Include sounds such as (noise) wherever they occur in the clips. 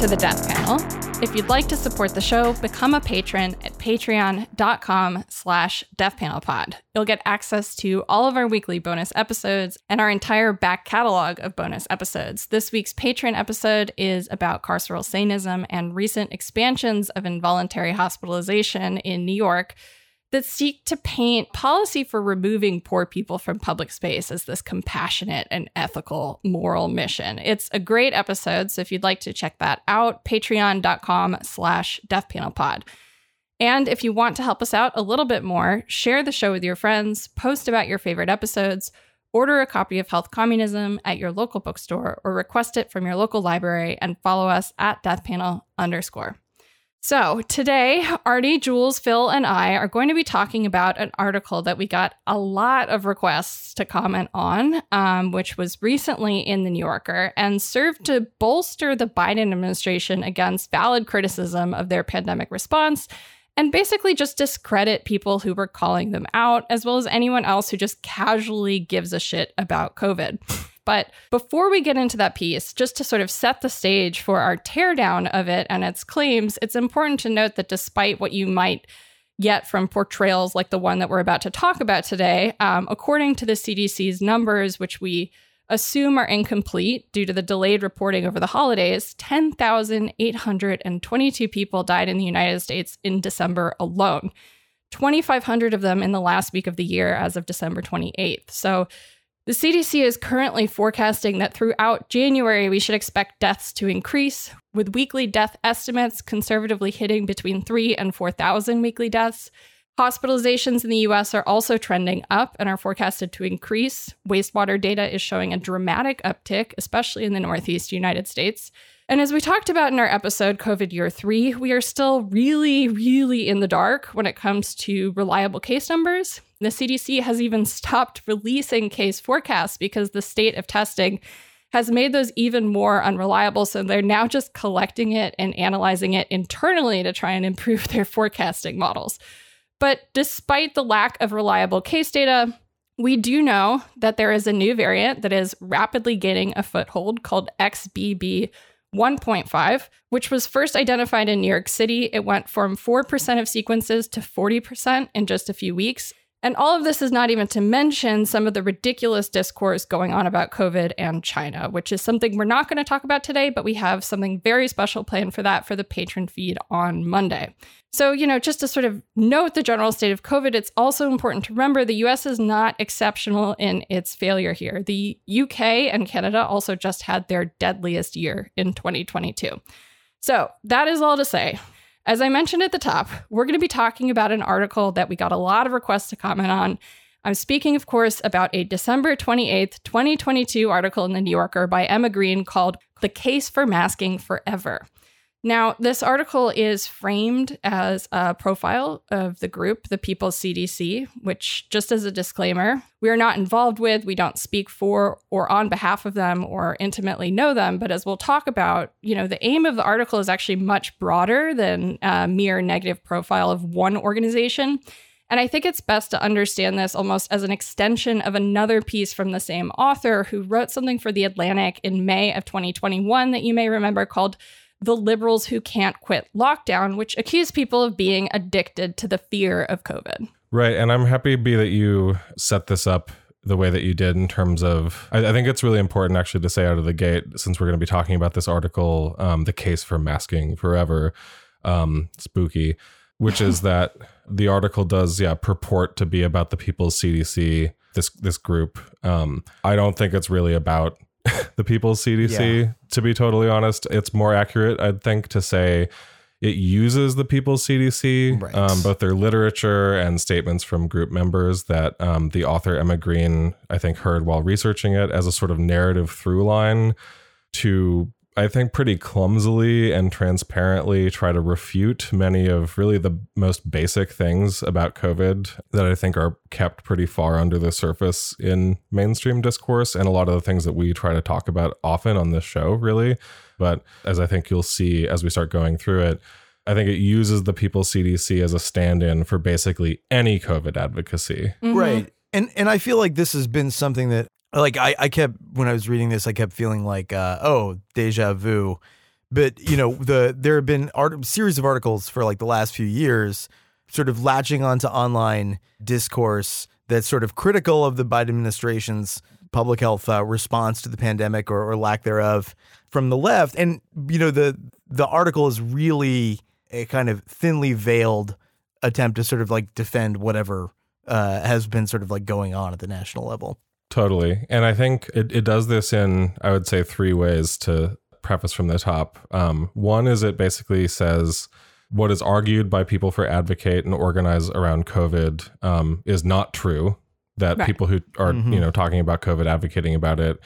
To the Death Panel. If you'd like to support the show, become a patron at patreon.com slash deathpanelpod. You'll get access to all of our weekly bonus episodes and our entire back catalog of bonus episodes. This week's patron episode is about carceral sanism and recent expansions of involuntary hospitalization in New York that seek to paint policy for removing poor people from public space as this compassionate and ethical moral mission. It's a great episode, so if you'd like to check that out, patreon.com slash deathpanelpod. And if you want to help us out a little bit more, share the show with your friends, post about your favorite episodes, order a copy of Health Communism at your local bookstore, or request it from your local library, and follow us at deathpanel underscore. So, today, Artie, Jules, Phil, and I are going to be talking about an article that we got a lot of requests to comment on, um, which was recently in The New Yorker and served to bolster the Biden administration against valid criticism of their pandemic response and basically just discredit people who were calling them out, as well as anyone else who just casually gives a shit about COVID. But before we get into that piece, just to sort of set the stage for our teardown of it and its claims, it's important to note that despite what you might get from portrayals like the one that we're about to talk about today, um, according to the CDC's numbers, which we assume are incomplete due to the delayed reporting over the holidays, 10,822 people died in the United States in December alone. 2,500 of them in the last week of the year as of December 28th. So the CDC is currently forecasting that throughout January, we should expect deaths to increase, with weekly death estimates conservatively hitting between 3 and 4,000 weekly deaths. Hospitalizations in the US are also trending up and are forecasted to increase. Wastewater data is showing a dramatic uptick, especially in the Northeast United States. And as we talked about in our episode, COVID Year 3, we are still really, really in the dark when it comes to reliable case numbers. The CDC has even stopped releasing case forecasts because the state of testing has made those even more unreliable. So they're now just collecting it and analyzing it internally to try and improve their forecasting models. But despite the lack of reliable case data, we do know that there is a new variant that is rapidly gaining a foothold called XBB 1.5, which was first identified in New York City. It went from 4% of sequences to 40% in just a few weeks. And all of this is not even to mention some of the ridiculous discourse going on about COVID and China, which is something we're not going to talk about today, but we have something very special planned for that for the patron feed on Monday. So, you know, just to sort of note the general state of COVID, it's also important to remember the US is not exceptional in its failure here. The UK and Canada also just had their deadliest year in 2022. So, that is all to say. As I mentioned at the top, we're going to be talking about an article that we got a lot of requests to comment on. I'm speaking, of course, about a December 28th, 2022 article in The New Yorker by Emma Green called The Case for Masking Forever. Now, this article is framed as a profile of the group, the People's CDC, which, just as a disclaimer, we are not involved with, we don't speak for or on behalf of them or intimately know them. But as we'll talk about, you know, the aim of the article is actually much broader than a mere negative profile of one organization. And I think it's best to understand this almost as an extension of another piece from the same author who wrote something for The Atlantic in May of 2021 that you may remember called the liberals who can't quit lockdown, which accuse people of being addicted to the fear of COVID. Right. And I'm happy, B, that you set this up the way that you did in terms of I, I, think it's really important actually to say out of the gate since we're going to be talking about this article um, the case for masking forever um, spooky which is (laughs) that the article does yeah purport to be about the people's cdc this this group um, i don't think it's really about (laughs) the people's CDC, yeah. to be totally honest. It's more accurate, I'd think, to say it uses the people's CDC, right. um, both their literature and statements from group members that um, the author Emma Green, I think, heard while researching it as a sort of narrative through line to I think, pretty clumsily and transparently try to refute many of really the most basic things about COVID that I think are kept pretty far under the surface in mainstream discourse and a lot of the things that we try to talk about often on this show, really. But as I think you'll see as we start going through it, I think it uses the People's CDC as a stand in for basically any COVID advocacy. Mm-hmm. Right. And and I feel like this has been something that like I, I kept when I was reading this, I kept feeling like uh, oh deja vu, but you know the there have been art, series of articles for like the last few years, sort of latching onto online discourse that's sort of critical of the Biden administration's public health uh, response to the pandemic or, or lack thereof from the left, and you know the the article is really a kind of thinly veiled attempt to sort of like defend whatever uh, has been sort of like going on at the national level. Totally. And I think it, it does this in, I would say, three ways to preface from the top. Um, one is it basically says what is argued by people for advocate and organize around COVID um, is not true. That right. people who are, mm-hmm. you know, talking about COVID, advocating about it,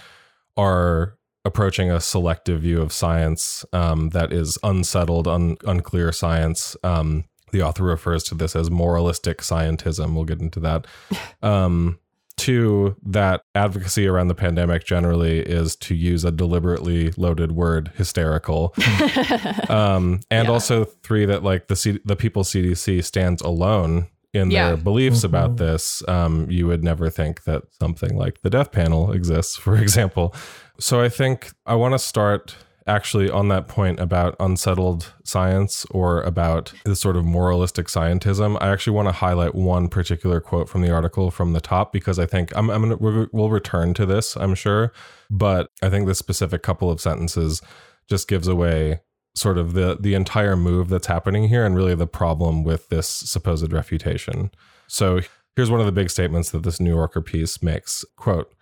are approaching a selective view of science um, that is unsettled, un- unclear science. Um, the author refers to this as moralistic scientism. We'll get into that. (laughs) Um, two, that advocacy around the pandemic generally is to use a deliberately loaded word, hysterical. (laughs) um, and yeah. also three, that like the C- the People's CDC stands alone in yeah. their beliefs mm-hmm. about this. Um, you would never think that something like the death panel exists, (laughs) for example. So I think I want to start actually on that point about unsettled science or about this sort of moralistic scientism, I actually want to highlight one particular quote from the article from the top because I think I'm, I'm gonna we'll return to this, I'm sure, but I think this specific couple of sentences just gives away sort of the the entire move that's happening here and really the problem with this supposed refutation. So here's one of the big statements that this New Yorker piece makes. Quote,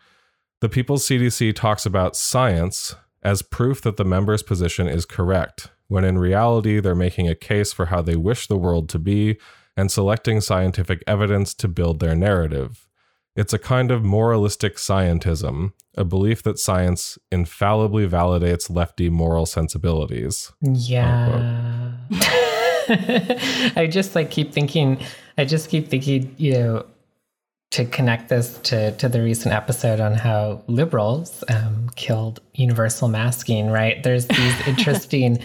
the People's CDC talks about science as proof that the member's position is correct, when in reality they're making a case for how they wish the world to be and selecting scientific evidence to build their narrative. It's a kind of moralistic scientism, a belief that science infallibly validates lefty moral sensibilities. Yeah. (laughs) I just like keep thinking I just keep thinking, you know, to connect this to, to the recent episode on how liberals um, killed universal masking, right? There's these (laughs) interesting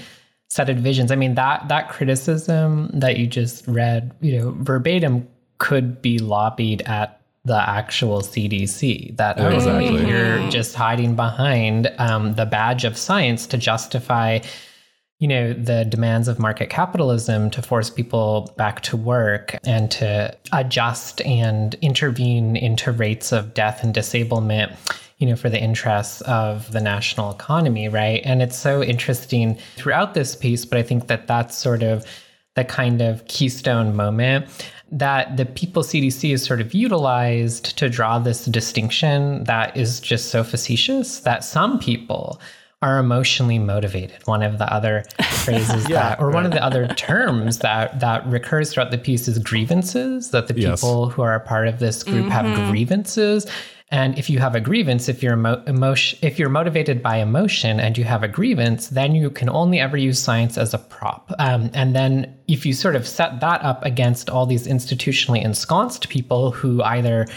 set of divisions. I mean, that that criticism that you just read, you know, verbatim could be lobbied at the actual CDC. That oh, exactly. you're just hiding behind um, the badge of science to justify you know, the demands of market capitalism to force people back to work and to adjust and intervene into rates of death and disablement, you know, for the interests of the national economy, right? And it's so interesting throughout this piece, but I think that that's sort of the kind of keystone moment that the people CDC is sort of utilized to draw this distinction that is just so facetious that some people are emotionally motivated. One of the other (laughs) phrases yeah, that, or right. one of the other terms that that recurs throughout the piece is grievances. That the people yes. who are a part of this group mm-hmm. have grievances. And if you have a grievance, if you're emo- emotion, if you're motivated by emotion and you have a grievance, then you can only ever use science as a prop. Um, and then if you sort of set that up against all these institutionally ensconced people who either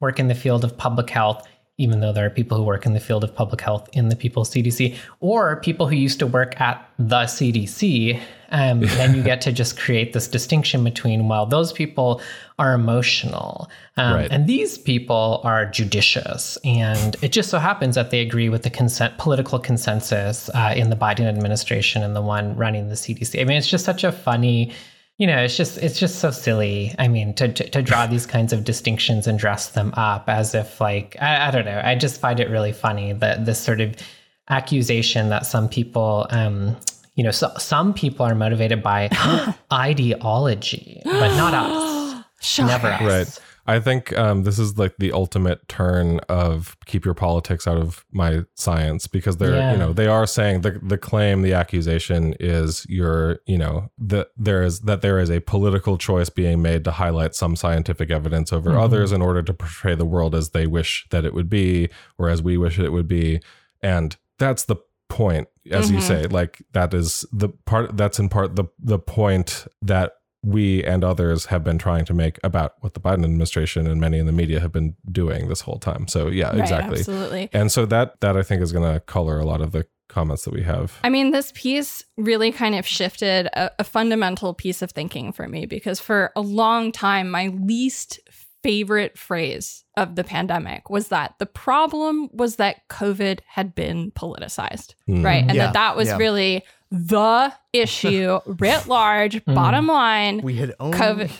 work in the field of public health even though there are people who work in the field of public health in the People's CDC, or people who used to work at the CDC. Um, (laughs) then you get to just create this distinction between, well, those people are emotional, um, right. and these people are judicious. And it just so happens that they agree with the consent, political consensus uh, in the Biden administration and the one running the CDC. I mean, it's just such a funny you know, it's just it's just so silly. I mean, to to, to draw these kinds of distinctions and dress them up as if like I, I, don't know. I just find it really funny that this sort of accusation that some people, um, you know, so, some people are motivated by (gasps) ideology, but not us. Never us. Right. I think um, this is like the ultimate turn of keep your politics out of my science because they're yeah. you know they are saying the the claim the accusation is you're you know that there is that there is a political choice being made to highlight some scientific evidence over mm-hmm. others in order to portray the world as they wish that it would be or as we wish it would be and that's the point as mm-hmm. you say like that is the part that's in part the the point that we and others have been trying to make about what the Biden administration and many in the media have been doing this whole time. So yeah, right, exactly. Absolutely. And so that that I think is going to color a lot of the comments that we have. I mean, this piece really kind of shifted a, a fundamental piece of thinking for me because for a long time my least favorite phrase of the pandemic was that the problem was that COVID had been politicized, Mm. right? And Yeah, that that was yeah. really the issue (laughs) writ large, hmm. bottom line. We had only COVID.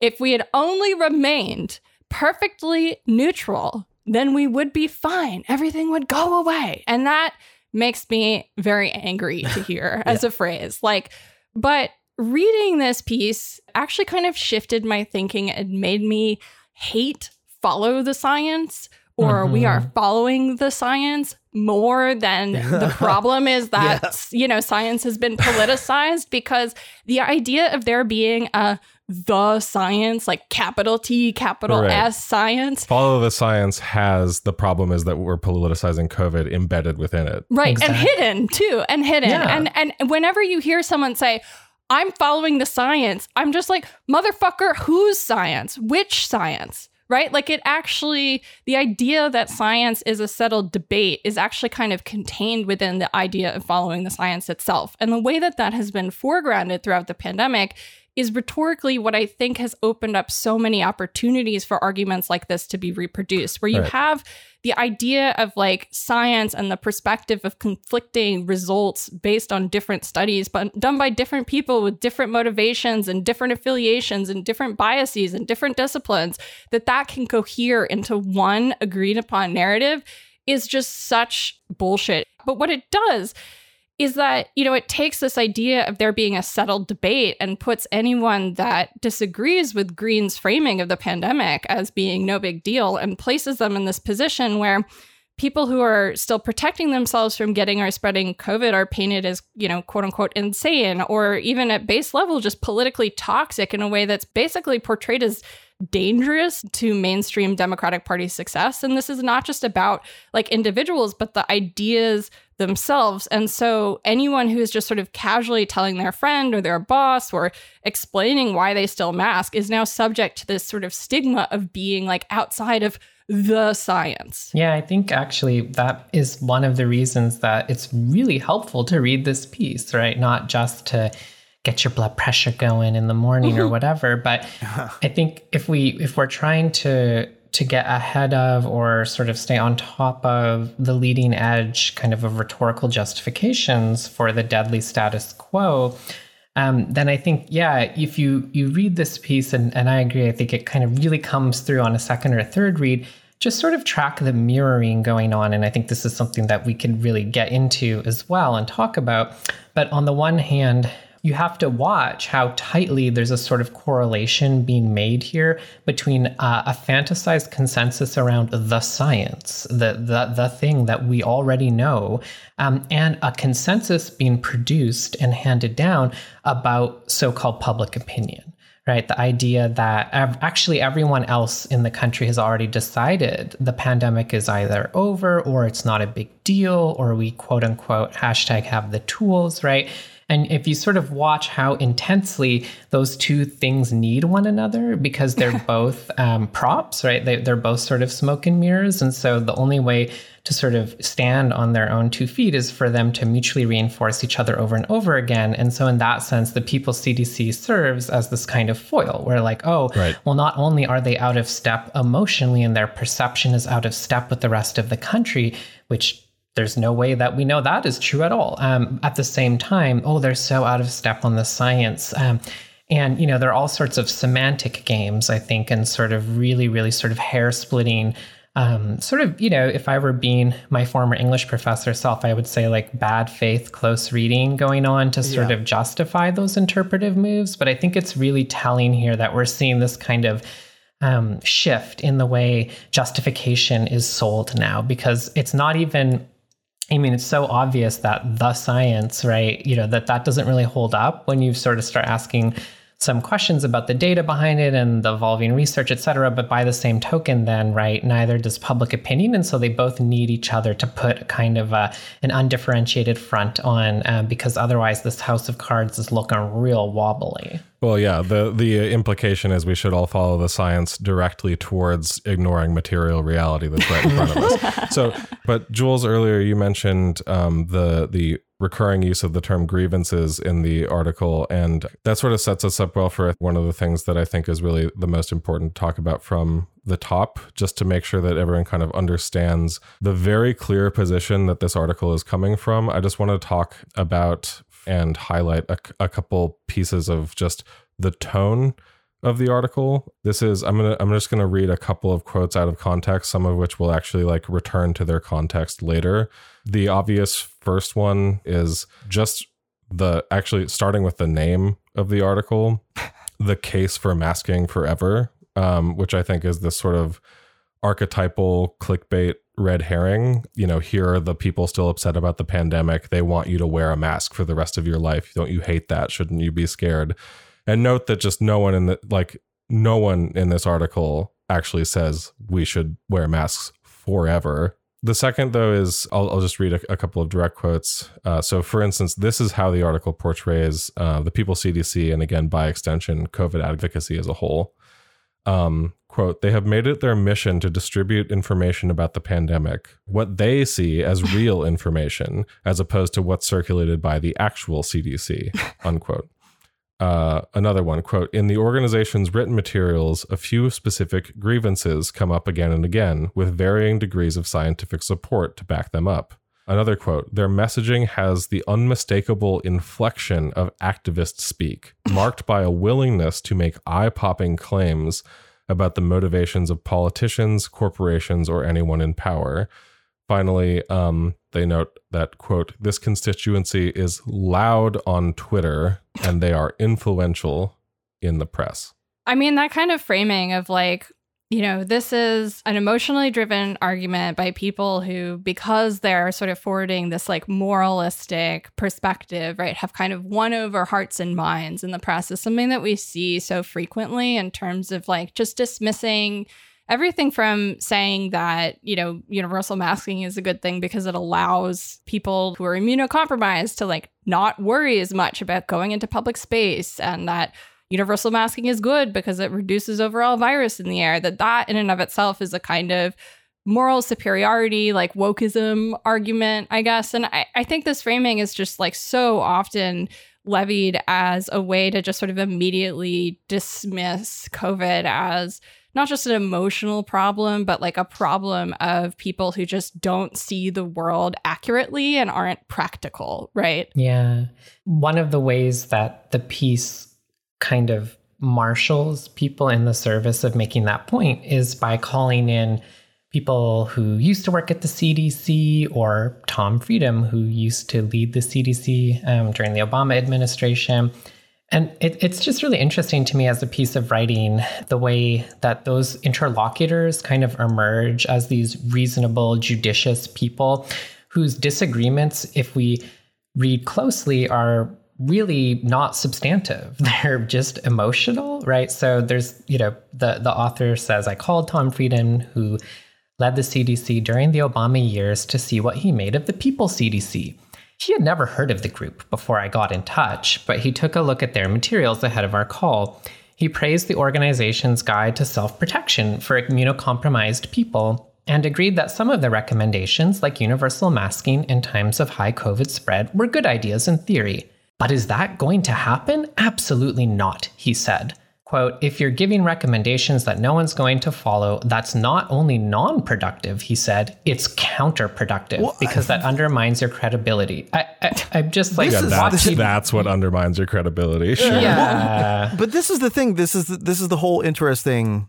If we had only remained perfectly neutral, then we would be fine. Everything would go away. And that makes me very angry to (laughs) hear as a phrase. Like, but reading this piece actually kind of shifted my thinking and made me hate follow the science or we are mm-hmm. following the science more than (laughs) the problem is that you know science has been politicized (laughs) because the idea of there being a the science like capital T capital Right. S science Follow the science has the problem is that we're politicizing COVID embedded within it. right and hidden too and hidden Yeah. and and whenever you hear someone say i'm following the science i'm just like motherfucker whose science which science right? Like it actually the idea that science is a settled debate is actually kind of contained within the idea of following the science itself. And the way that that has been foregrounded throughout the pandemic is rhetorically what I think has opened up so many opportunities for arguments like this to be reproduced, where you Right. have the idea of like science and the perspective of conflicting results based on different studies, but done by different people with different motivations and different affiliations and different biases and different disciplines, that that can cohere into one agreed upon narrative is just such bullshit. But what it does is that you know it takes this idea of there being a settled debate and puts anyone that disagrees with green's framing of the pandemic as being no big deal and places them in this position where people who are still protecting themselves from getting or spreading covid are painted as you know quote unquote insane or even at base level just politically toxic in a way that's basically portrayed as dangerous to mainstream democratic party success. And this is not just about like individuals but the ideas themselves. And so anyone who's just sort of casually telling their friend or their boss or explaining why they still mask is now subject to this sort of stigma of being like outside of the science. Yeah, I think actually that is one of the reasons that it's really helpful to read this piece, right? Not just to get your blood pressure going in the morning or mm-hmm. whatever, but (laughs) I think if we if we're trying to to get ahead of or sort of stay on top of the leading edge kind of of rhetorical justifications for the deadly status quo, um, then I think, yeah, if you you read this piece, and, and I agree, I think it kind of really comes through on a second or a third read, just sort of track the mirroring going on. And I think this is something that we can really get into as well and talk about. But on the one hand, you have to watch how tightly there's a sort of correlation being made here between uh, a fantasized consensus around the science, the the, the thing that we already know, um, and a consensus being produced and handed down about so-called public opinion. Right, the idea that actually everyone else in the country has already decided the pandemic is either over or it's not a big deal, or we quote unquote hashtag have the tools, right? And if you sort of watch how intensely those two things need one another because they're (laughs) both um, props, right? They, they're both sort of smoke and mirrors. And so the only way to sort of stand on their own two feet is for them to mutually reinforce each other over and over again. And so, in that sense, the People CDC serves as this kind of foil where, like, oh, Right. well, not only are they out of step emotionally and their perception is out of step with the rest of the country, which there's no way that we know that is true at all. Um, at the same time, oh, they're so out of step on the science. Um, and, you know, there are all sorts of semantic games, I think, and sort of really, really sort of hair splitting. Um, sort of, you know, if I were being my former English professor self, I would say like bad faith, close reading going on to sort Yeah. of justify those interpretive moves. But I think it's really telling here that we're seeing this kind of um, shift in the way justification is sold now because it's not even I mean, it's so obvious that the science, right, you know, that that doesn't really hold up when you sort of start asking some questions about the data behind it and the evolving research, et cetera. But by the same token, then, right, neither does public opinion. And so they both need each other to put kind of a, an undifferentiated front on uh, because otherwise this house of cards is looking real wobbly. Well, yeah, the the implication is we should all follow the science directly towards ignoring material reality that's right in front of us. (laughs) So, but Jules, earlier you mentioned um, the the recurring use of the term grievances in the article, and that sort of sets us up well for one of the things that I think is really the most important to talk about from the top just to make sure that everyone kind of understands the very clear position that this article is coming from. I just want to talk about and highlight a, a couple pieces of just the tone of the article. This is I'm gonna I'm just gonna read a couple of quotes out of context, some of which will actually like return to their context later. The obvious first one is just the actually starting with the name of the article, (laughs) the case for masking forever, um, which I think is this sort of archetypal clickbait red herring. You know, here are the people still upset about the pandemic. They want you to wear a mask for the rest of your life. Don't you hate that? Shouldn't you be scared? And note that just no one in the like no one in this article actually says we should wear masks forever. The second, though, is I'll, I'll just read a, a, couple of direct quotes. Uh, so, for instance, this is how the article portrays uh, the People CDC and, again, by extension, COVID advocacy as a whole. Um, quote, they have made it their mission to distribute information about the pandemic, what they see as (laughs) real information, as opposed to what's circulated by the actual CDC, (laughs) unquote. Uh, another one quote in the organization's written materials a few specific grievances come up again and again with varying degrees of scientific support to back them up. Another quote their messaging has the unmistakable inflection of activist speak (laughs) marked by a willingness to make eye-popping claims about the motivations of politicians corporations or anyone in power finally um, they note that quote this constituency is loud on twitter and they are influential in the press. I mean that kind of framing of like you know this is an emotionally driven argument by people who because they're sort of forwarding this like moralistic perspective right have kind of won over hearts and minds in the press is something that we see so frequently in terms of like just dismissing everything from saying that, you know, universal masking is a good thing because it allows people who are immunocompromised to like not worry as much about going into public space and that universal masking is good because it reduces overall virus in the air, that that in and of itself is a kind of moral superiority, like wokeism argument, I guess. And I, I think this framing is just like so often levied as a way to just sort of immediately dismiss COVID as not just an emotional problem, but like a problem of people who just don't see the world accurately and aren't practical, right? Yeah. One of the ways that the piece kind of marshals people in the service of making that point is by calling in people who used to work at the CDC or Tom Frieden, who used to lead the CDC um, during the Obama administration and it, it's just really interesting to me as a piece of writing the way that those interlocutors kind of emerge as these reasonable, judicious people whose disagreements, if we read closely, are really not substantive. (laughs) They're just emotional, right? So there's, you know, the, the author says, I called Tom Frieden, who led the CDC during the Obama years, to see what he made of the People CDC. He had never heard of the group before I got in touch, but he took a look at their materials ahead of our call. He praised the organization's guide to self protection for immunocompromised people and agreed that some of the recommendations, like universal masking in times of high COVID spread, were good ideas in theory. But is that going to happen? Absolutely not, he said. Quote, if you're giving recommendations that no one's going to follow, that's not only non productive, he said, it's counterproductive well, because I, that undermines your credibility. I, I, am just like, yeah, that's, that's, what undermines your credibility. Sure. Yeah. Well, but this is the thing. This is the, this is the whole interesting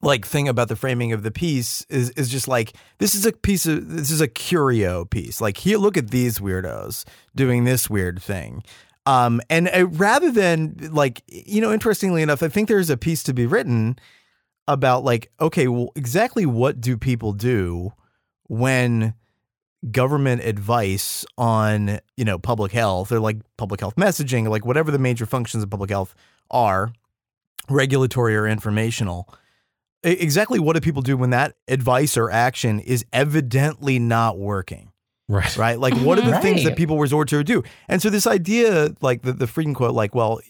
like thing about the framing of the piece is is just like this is a piece of this is a curio piece. Like here, look at these weirdos doing this weird thing. Um, and uh, rather than like, you know, interestingly enough, I think there's a piece to be written about like, okay, well, exactly what do people do when government advice on, you know, public health or like public health messaging, like whatever the major functions of public health are, regulatory or informational. Exactly what do people do when that advice or action is evidently not working? Right. Right. Like, what are the right. (laughs) things that people resort to do? And so, this idea, like the, the Frieden quote, like, well,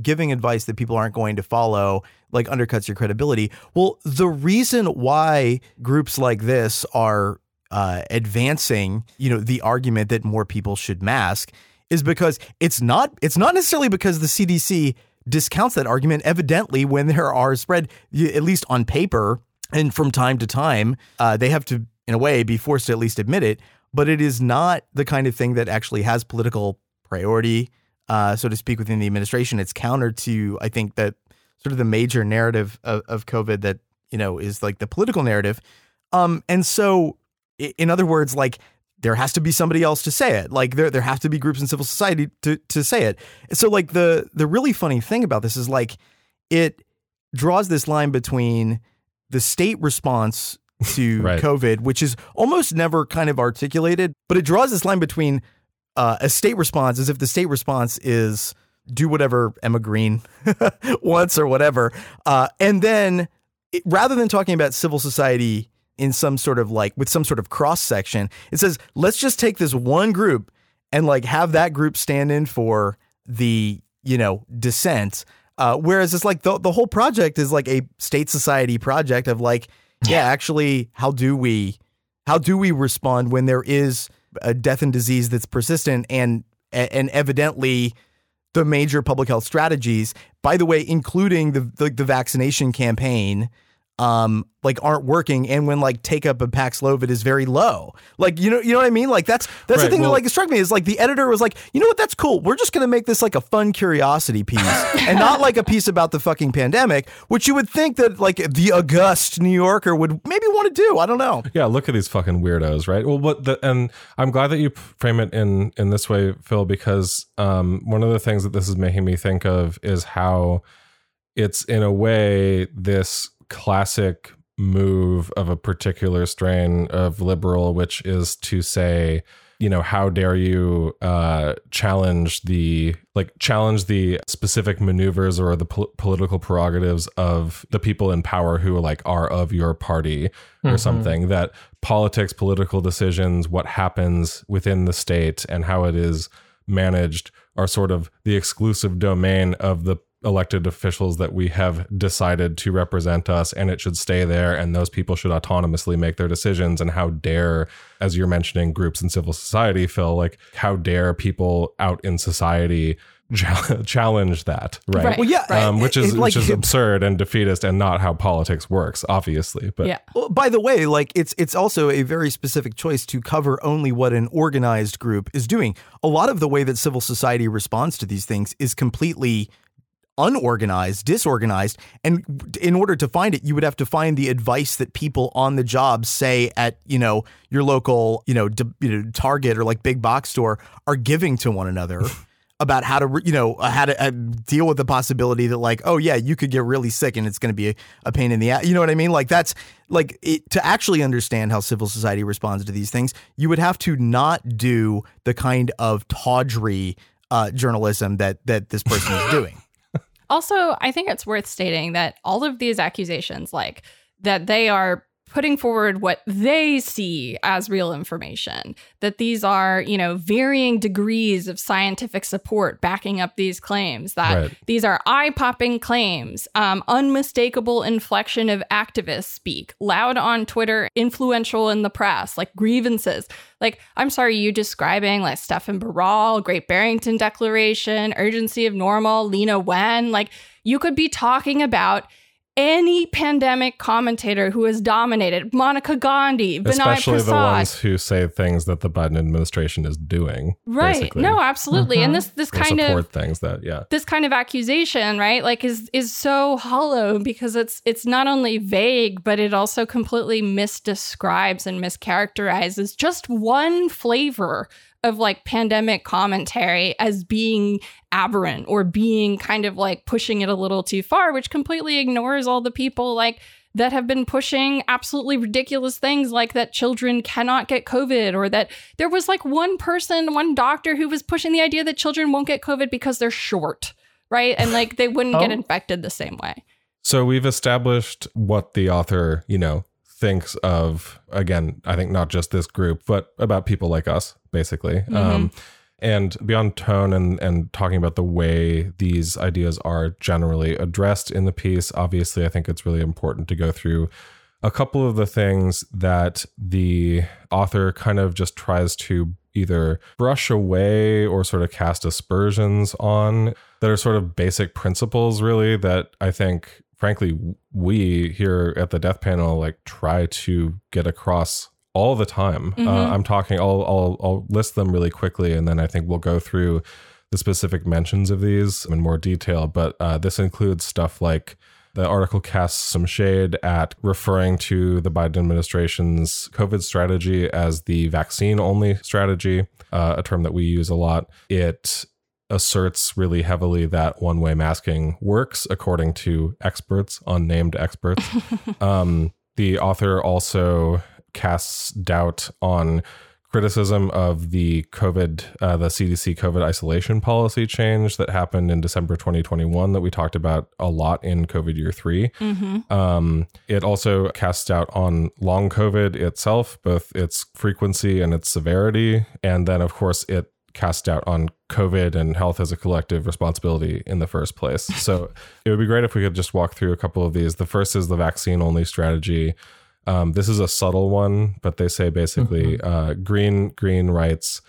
giving advice that people aren't going to follow, like, undercuts your credibility. Well, the reason why groups like this are uh, advancing, you know, the argument that more people should mask is because it's not it's not necessarily because the CDC discounts that argument. Evidently, when there are spread, at least on paper, and from time to time, uh, they have to, in a way, be forced to at least admit it. But it is not the kind of thing that actually has political priority, uh, so to speak, within the administration. It's counter to, I think, that sort of the major narrative of, of COVID that you know is like the political narrative. Um, and so, in other words, like there has to be somebody else to say it. Like there there have to be groups in civil society to to say it. so like the the really funny thing about this is like it draws this line between the state response to (laughs) right. COVID, which is almost never kind of articulated, but it draws this line between uh, a state response as if the state response is do whatever Emma Green (laughs) wants or whatever, uh, and then it, rather than talking about civil society in some sort of like with some sort of cross section. It says, let's just take this one group and like have that group stand in for the, you know, dissent. Uh, whereas it's like the, the whole project is like a state society project of like, yeah, actually, how do we how do we respond when there is a death and disease that's persistent and and evidently the major public health strategies, by the way, including the the, the vaccination campaign, um, like aren't working and when like take up of Paxlovid is very low. Like you know you know what I mean? Like that's that's right, the thing well, that like struck me is like the editor was like, you know what, that's cool. We're just gonna make this like a fun curiosity piece (laughs) and not like a piece about the fucking pandemic, which you would think that like the august New Yorker would maybe want to do. I don't know. Yeah, look at these fucking weirdos, right? Well, what the and I'm glad that you frame it in in this way, Phil, because um, one of the things that this is making me think of is how it's in a way this classic move of a particular strain of liberal, which is to say, you know, how dare you uh, challenge the like challenge the specific maneuvers or the po- political prerogatives of the people in power who like are of your party or mm-hmm. something that politics, political decisions, what happens within the state and how it is managed are sort of the exclusive domain of the elected officials that we have decided to represent us and it should stay there and those people should autonomously make their decisions. And how dare as you're mentioning groups in civil society phil like how dare people out in society (laughs) challenge that right, right. well yeah um, which is like, which is absurd and defeatist and not how politics works obviously but yeah. Well, by the way like it's it's also a very specific choice to cover only what an organized group is doing. A lot of the way that civil society responds to these things is completely unorganized, disorganized. And in order to find it, you would have to find the advice that people on the job say at, you know, your local, you know, d- you know Target or like big box store are giving to one another. (laughs) about how to, you know, how to uh, deal with the possibility that, like, oh yeah, you could get really sick and it's going to be a, a, pain in the ass. You know what I mean? Like that's like it, to actually understand how civil society responds to these things, you would have to not do the kind of tawdry uh, journalism that that this person is (laughs) doing. Also, I think it's worth stating that all of these accusations, like that they are putting forward what they see as real information that these are you know varying degrees of scientific support backing up these claims that right. these are eye-popping claims um, unmistakable inflection of activists speak loud on twitter influential in the press like grievances like i'm sorry you describing like Stefan Baral, great barrington declaration urgency of normal lena wen like you could be talking about any pandemic commentator who has dominated Monica Gandhi, Vinay especially Prasad. the ones who say things that the Biden administration is doing. Right? Basically. No, absolutely. And this this kind of things that yeah this kind of accusation, right? Like is is so hollow because it's it's not only vague, but it also completely misdescribes and mischaracterizes just one flavor of like pandemic commentary as being aberrant or being kind of like pushing it a little too far, which completely ignores all the people like that have been pushing absolutely ridiculous things like that children cannot get COVID or that there was like one person, one doctor who was pushing the idea that children won't get COVID because they're short, right? And like they wouldn't oh. get infected the same way. So we've established what the author, you know, thinks of again i think not just this group but about people like us basically mm-hmm. um, and beyond tone and and talking about the way these ideas are generally addressed in the piece obviously i think it's really important to go through a couple of the things that the author kind of just tries to either brush away or sort of cast aspersions on that are sort of basic principles really that i think frankly, we here at the Death Panel like try to get across all the time. Uh, Mhm. I'm talking. I'll, I'll I'll list them really quickly, and then I think we'll go through the specific mentions of these in more detail. But uh, this includes stuff like the article casts some shade at referring to the Biden administration's COVID strategy as the vaccine only strategy, uh, a term that we use a lot. It asserts really heavily that one way masking works according to experts, unnamed experts. (laughs) um, the author also casts doubt on criticism of the COVID, uh, the CDC COVID isolation policy change that happened in December 2021 that we talked about a lot in COVID year three. Mm-hmm. Um, it also casts doubt on long COVID itself, both its frequency and its severity. And then, of course, it casts doubt on COVID and health as a collective responsibility in the first place. (laughs) So it would be great if we could just walk through a couple of these. The first is the vaccine only strategy. Um, this is a subtle one, but they say basically uh, Green Green writes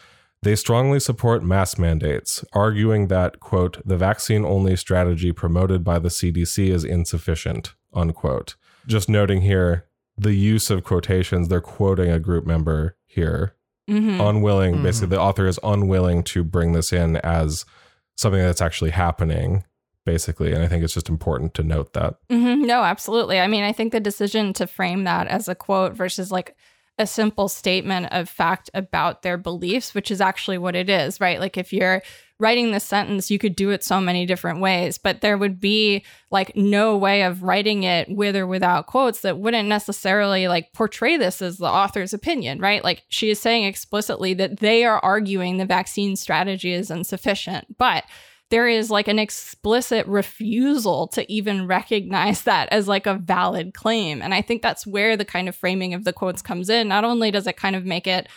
they strongly support mask mandates, arguing that quote the vaccine only strategy promoted by the CDC is insufficient unquote. Just noting here the use of quotations. They're quoting a group member here, Mm-hmm. unwilling. Mhm. Basically, the author is unwilling to bring this in as something that's actually happening. Basically, and I think it's just important to note that. hmm No, absolutely. I mean, I think the decision to frame that as a quote versus like a simple statement of fact about their beliefs, which is actually what it is, right? Like if you're writing this sentence, you could do it so many different ways, but there would be like no way of writing it with or without quotes that wouldn't necessarily like portray this as the author's opinion, right? Like she is saying explicitly that they are arguing the vaccine strategy is insufficient, but there is like an explicit refusal to even recognize that as like a valid claim. And I think that's where the kind of framing of the quotes comes in. Not only does it kind of make it,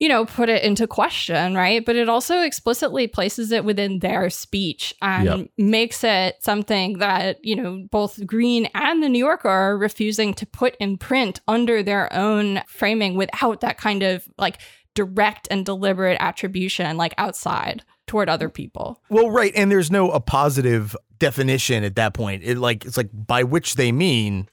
you know, put it into question, right? But it also explicitly places it within their speech and Yep. makes it something that, you know, both Green and the New Yorker are refusing to put in print under their own framing without that kind of like direct and deliberate attribution, like outside toward other people. Well, right, and there's no a positive definition at that point. It like it's like by which they mean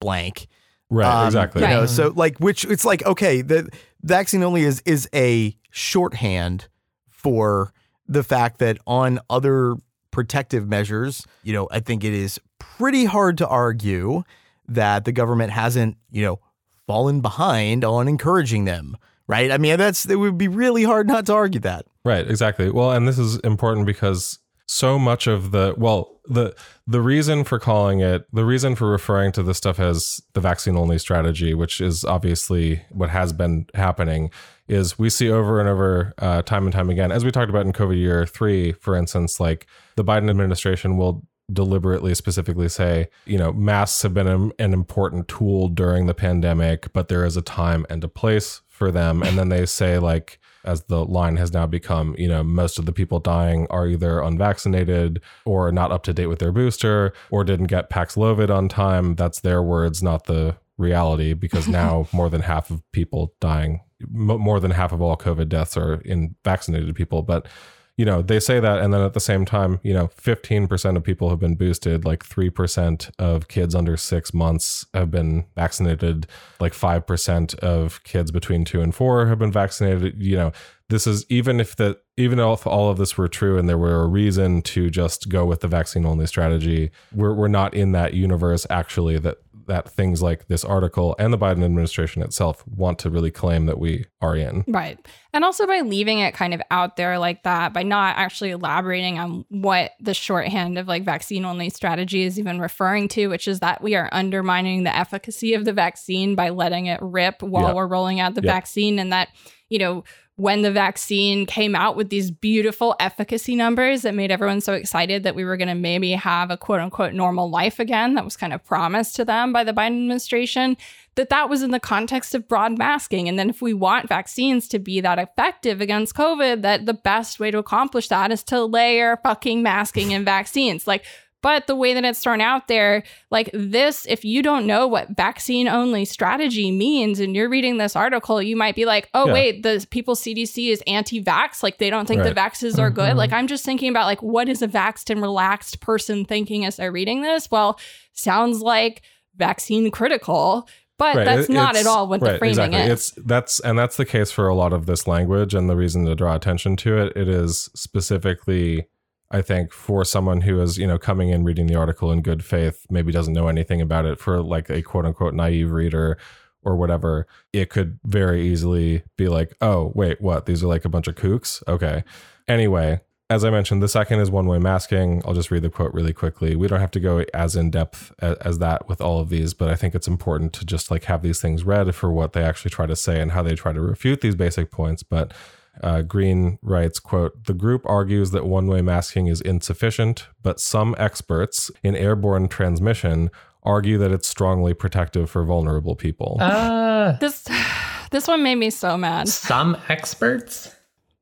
blank. Right, Um, exactly. You know, Right. so like which it's like okay, the vaccine only is is a shorthand for the fact that on other protective measures, you know, I think it is pretty hard to argue that the government hasn't, you know, fallen behind on encouraging them, right? I mean, that's it would be really hard not to argue that. Right, exactly. Well, and this is important because so much of the well, the the reason for calling it, the reason for referring to this stuff as the vaccine only strategy, which is obviously what has been happening, is we see over and over, uh, time and time again, as we talked about in COVID year three, for instance, like the Biden administration will deliberately specifically say, you know, masks have been an, an important tool during the pandemic, but there is a time and a place for them. And then they say, like, as the line has now become, you know, most of the people dying are either unvaccinated or not up to date with their booster or didn't get Paxlovid on time. That's their words, not the reality, because now (laughs) more than half of people dying, more than half of all COVID deaths are in vaccinated people. But you know, they say that, and then at the same time, you know, 15% of people have been boosted, like 3% of kids under six months have been vaccinated, like 5% of kids between two and four have been vaccinated. You know, this is even if the even if all of this were true and there were a reason to just go with the vaccine only strategy, we're we're not in that universe actually that that things like this article and the Biden administration itself want to really claim that we are in. Right. And also by leaving it kind of out there like that, by not actually elaborating on what the shorthand of like vaccine only strategy is even referring to, which is that we are undermining the efficacy of the vaccine by letting it rip while Yeah. we're rolling out the Yeah. vaccine. And that, you know, when the vaccine came out with these beautiful efficacy numbers that made everyone so excited that we were going to maybe have a quote unquote normal life again, that was kind of promised to them by the Biden administration that that was in the context of broad masking. And then if we want vaccines to be that effective against covid that the best way to accomplish that is to layer fucking masking and vaccines. Like But the way that it's thrown out there, like this, if you don't know what vaccine only strategy means and you're reading this article, you might be like, oh, Yeah. wait, the people CDC is anti vax. Like they don't think the Right. vaxes are good. Mhm. Like I'm just thinking about like, what is a vaxxed and relaxed person thinking as they're reading this? Well, sounds like vaccine critical, but Right, that's it- not at all what the right, framing exactly. is. It's that's and that's the case for a lot of this language, and the reason to draw attention to it, it is specifically, I think, for someone who is you know coming in reading the article in good faith, maybe doesn't know anything about it, for like a quote unquote naive reader or whatever, it could very easily be like, oh wait, what? These are like a bunch of kooks. Okay. Anyway, as I mentioned, the second is one way masking. I'll just read the quote really quickly. We don't have to go as in depth as, as that with all of these, but I think it's important to just like have these things read for what they actually try to say and how they try to refute these basic points. But uh, Green writes, quote, the group argues that one-way masking is insufficient, but some experts in airborne transmission argue that it's strongly protective for vulnerable people. Uh, this (sighs) this one made me so mad. some experts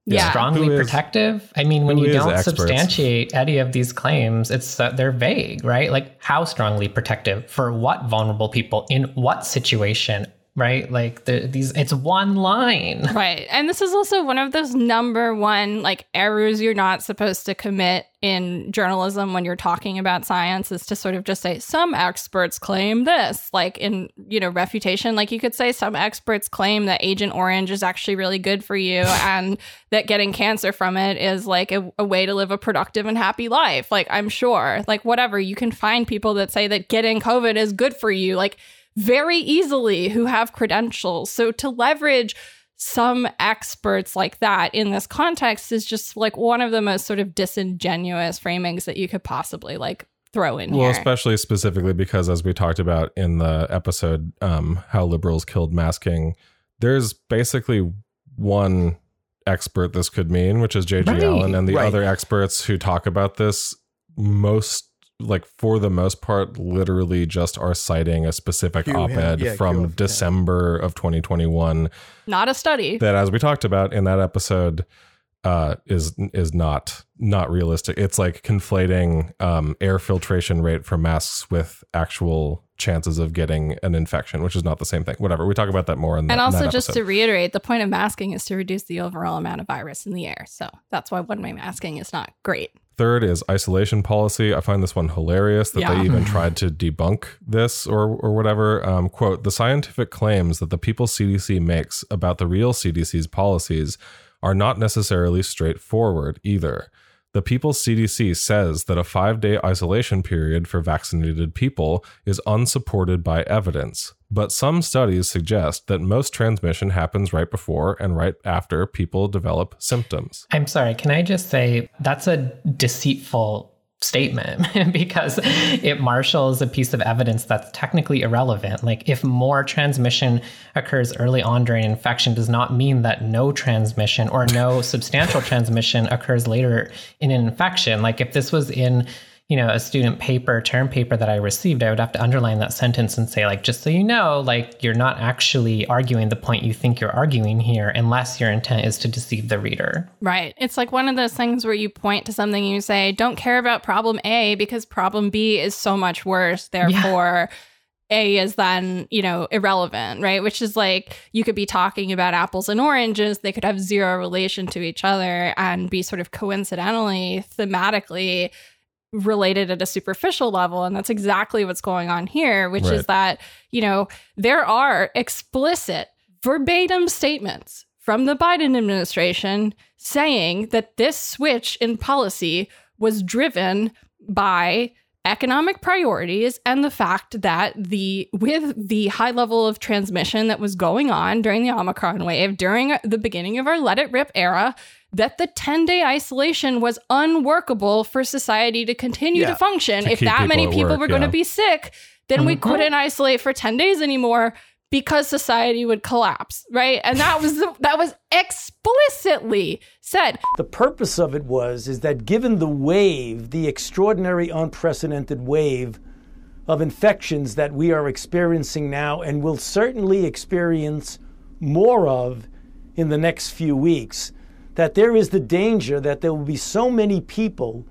Yeah. strongly Who is- protective. I mean, when you don't experts? substantiate any of these claims, it's that they're vague, right? Like how strongly protective for what vulnerable people in what situation, right? Like the, these, it's one line. (laughs) Right. And this is also one of those number one like errors you're not supposed to commit in journalism when you're talking about science is to sort of just say some experts claim this. Like in, you know, refutation, like you could say some experts claim that Agent Orange is actually really good for you (laughs) and that getting cancer from it is like a, a way to live a productive and happy life. Like I'm sure, like whatever, you can find people that say that getting COVID is good for you. Like very easily who have credentials. So to leverage some experts like that in this context is just like one of the most sort of disingenuous framings that you could possibly like throw in Well, here. especially specifically because, as we talked about in the episode, um, how liberals killed masking, there's basically one expert this could mean, which is J.G. Right, Allen, and the right. other experts who talk about this most like for the most part literally just are citing a specific Hugh, op-ed yeah, yeah, from Hugh, yeah. December of 2021 Not a study. that as we talked about in that episode uh is is not not realistic it's like conflating um air filtration rate from masks with actual chances of getting an infection which is not the same thing whatever we talk about that more in, the, and in also, that just episode. to reiterate, the point of masking is to reduce the overall amount of virus in the air. So that's why one way masking is not great. Third is isolation policy. I find this one hilarious that Yeah. they even (laughs) tried to debunk this or or whatever. Um, quote: The scientific claims that the people CDC makes about the real CDC's policies are not necessarily straightforward either. The People's CDC says that a five day isolation period for vaccinated people is unsupported by evidence, but some studies suggest that most transmission happens right before and right after people develop symptoms. I'm sorry, can I just say that's a deceitful statement (laughs) because it marshals a piece of evidence that's technically irrelevant. Like, if more transmission occurs early on during infection, does not mean that no transmission or no substantial transmission occurs later in an infection. Like, if this was in you know, a student paper, term paper that I received, I would have to underline that sentence and say, like, just so you know, like, you're not actually arguing the point you think you're arguing here, unless your intent is to deceive the reader. Right. It's like one of those things where you point to something and you say, don't care about problem A because problem B is so much worse. Therefore, A is then, you know, irrelevant, right? Which is like you could be talking about apples and oranges. They could have zero relation to each other and be sort of coincidentally, thematically related at a superficial level. And that's exactly what's going on here, which is that, you know, there are explicit verbatim statements from the Biden administration saying that this switch in policy was driven by economic priorities and the fact that the with the high level of transmission that was going on during the Omicron wave during the beginning of our let it rip era that the 10-day isolation was unworkable for society to continue Yeah, to function. To if that many people at people work, were going to be sick then we Mhm. couldn't isolate for 10 days anymore because society would collapse right? And that was that was explicitly said. The purpose of it was is that given the wave, the extraordinary unprecedented wave of infections that we are experiencing now and will certainly experience more of in the next few weeks, that there is the danger that there will be so many people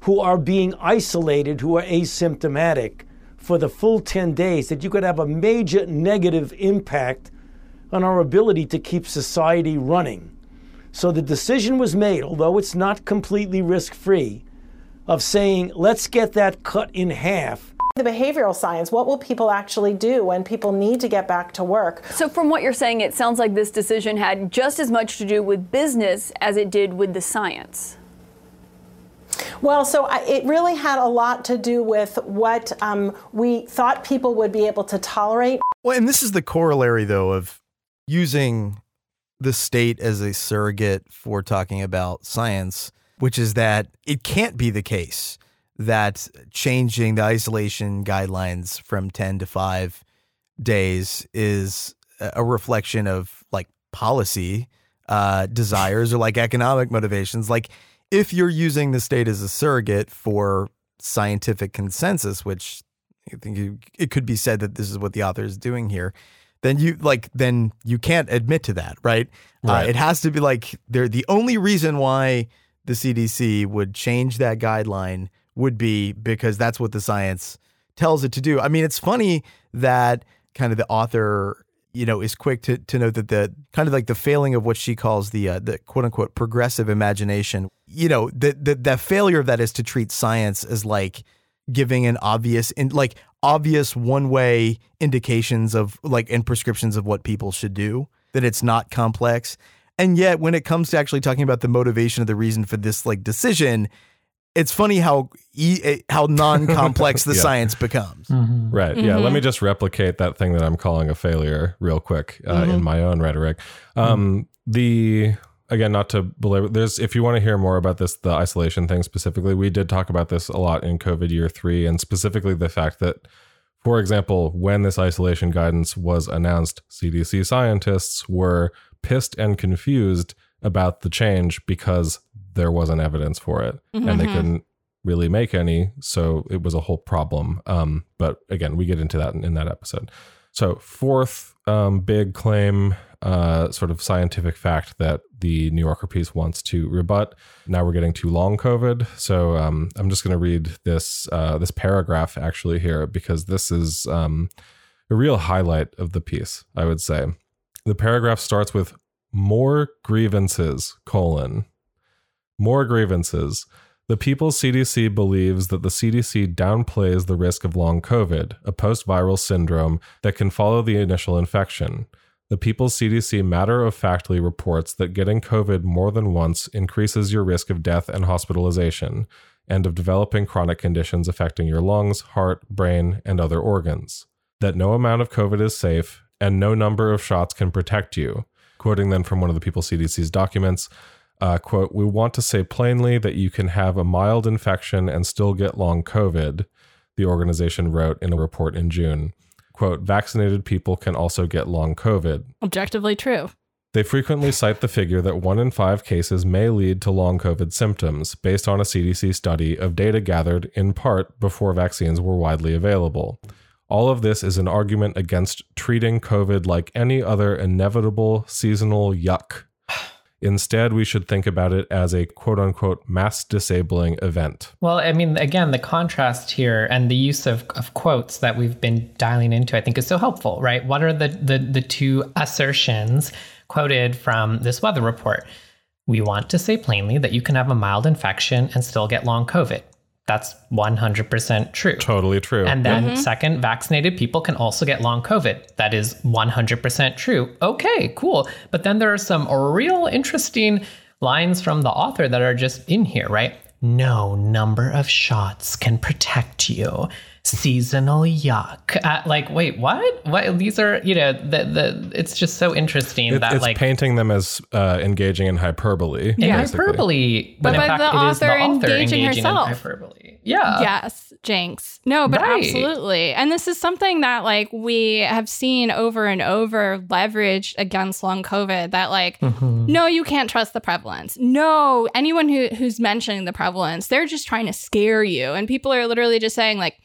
who are being isolated, who are asymptomatic for the full 10 days, that you could have a major negative impact on our ability to keep society running. So the decision was made, although it's not completely risk free, of saying, let's get that cut in half. The behavioral science, what will people actually do when people need to get back to work? So, from what you're saying, it sounds like this decision had just as much to do with business as it did with the science. Well, so I, it really had a lot to do with what um, we thought people would be able to tolerate. Well, and this is the corollary, though, of using the state as a surrogate for talking about science, which is that it can't be the case that changing the isolation guidelines from 10 to 5 days is a reflection of like policy uh, desires or like economic motivations. Like if you're using the state as a surrogate for scientific consensus, which I think you, it could be said that this is what the author is doing here, then you like then you can't admit to that, right? right. Uh, it has to be like they're the only reason why the CDC would change that guideline would be because that's what the science tells it to do. I mean, it's funny that kind of the author, you know, is quick to to note that the kind of like the failing of what she calls the uh, the quote unquote progressive imagination. You know, the the the failure of that is to treat science as like giving an obvious in like obvious one way indications of like and prescriptions of what people should do. That it's not complex. And yet, when it comes to actually talking about the motivation of the reason for this like decision, it's funny how e- eh, how non-complex (laughs) the yeah. science becomes. Mm-hmm. Right. Mm-hmm. Yeah. Let me just replicate that thing that I'm calling a failure real quick uh, mm-hmm. in my own rhetoric. Um, the again, not to belabor. There's if you want to hear more about this, the isolation thing specifically, we did talk about this a lot in COVID year three, and specifically the fact that. For example, when this isolation guidance was announced, CDC scientists were pissed and confused about the change because there wasn't evidence for it mm-hmm. and they mm-hmm. couldn't really make any so it was a whole problem. Um, but again we get into that in, in that episode. So fourth um, big claim uh, sort of scientific fact that the new yorker piece wants to rebut. Now we're getting to long covid. So um, i'm just going to read this uh, this paragraph actually here because this is um, a real highlight of the piece i would say. The paragraph starts with more grievances colon more grievances. The People's CDC believes that the CDC downplays the risk of long COVID, a post viral syndrome that can follow the initial infection. The People's CDC matter of factly reports that getting COVID more than once increases your risk of death and hospitalization, and of developing chronic conditions affecting your lungs, heart, brain, and other organs. That no amount of COVID is safe, and no number of shots can protect you. Quoting then from one of the People's CDC's documents, uh, quote, we want to say plainly that you can have a mild infection and still get long COVID, the organization wrote in a report in June. Quote, vaccinated people can also get long COVID. Objectively true. They frequently cite the figure that one in five cases may lead to long COVID symptoms, based on a CDC study of data gathered in part before vaccines were widely available. All of this is an argument against treating COVID like any other inevitable seasonal yuck Instead, we should think about it as a quote unquote mass disabling event. Well, I mean, again, the contrast here and the use of, of quotes that we've been dialing into, I think, is so helpful, right? What are the, the, the two assertions quoted from this weather report? We want to say plainly that you can have a mild infection and still get long COVID. That's 100% true. Totally true. And then, mm-hmm. second, vaccinated people can also get long COVID. That is 100% true. Okay, cool. But then there are some real interesting lines from the author that are just in here, right? No number of shots can protect you seasonal yuck. Uh, like, wait, what? What? These are, you know, the the. It's just so interesting it, that it's like painting them as uh, engaging in hyperbole. Yeah, hyperbole. But, but in fact, the it is the author engaging, engaging herself. in hyperbole. Yeah. Yes, Jinx. No, but right. absolutely. And this is something that like we have seen over and over leveraged against long COVID. That like, mm-hmm. no, you can't trust the prevalence. No, anyone who who's mentioning the prevalence, they're just trying to scare you. And people are literally just saying like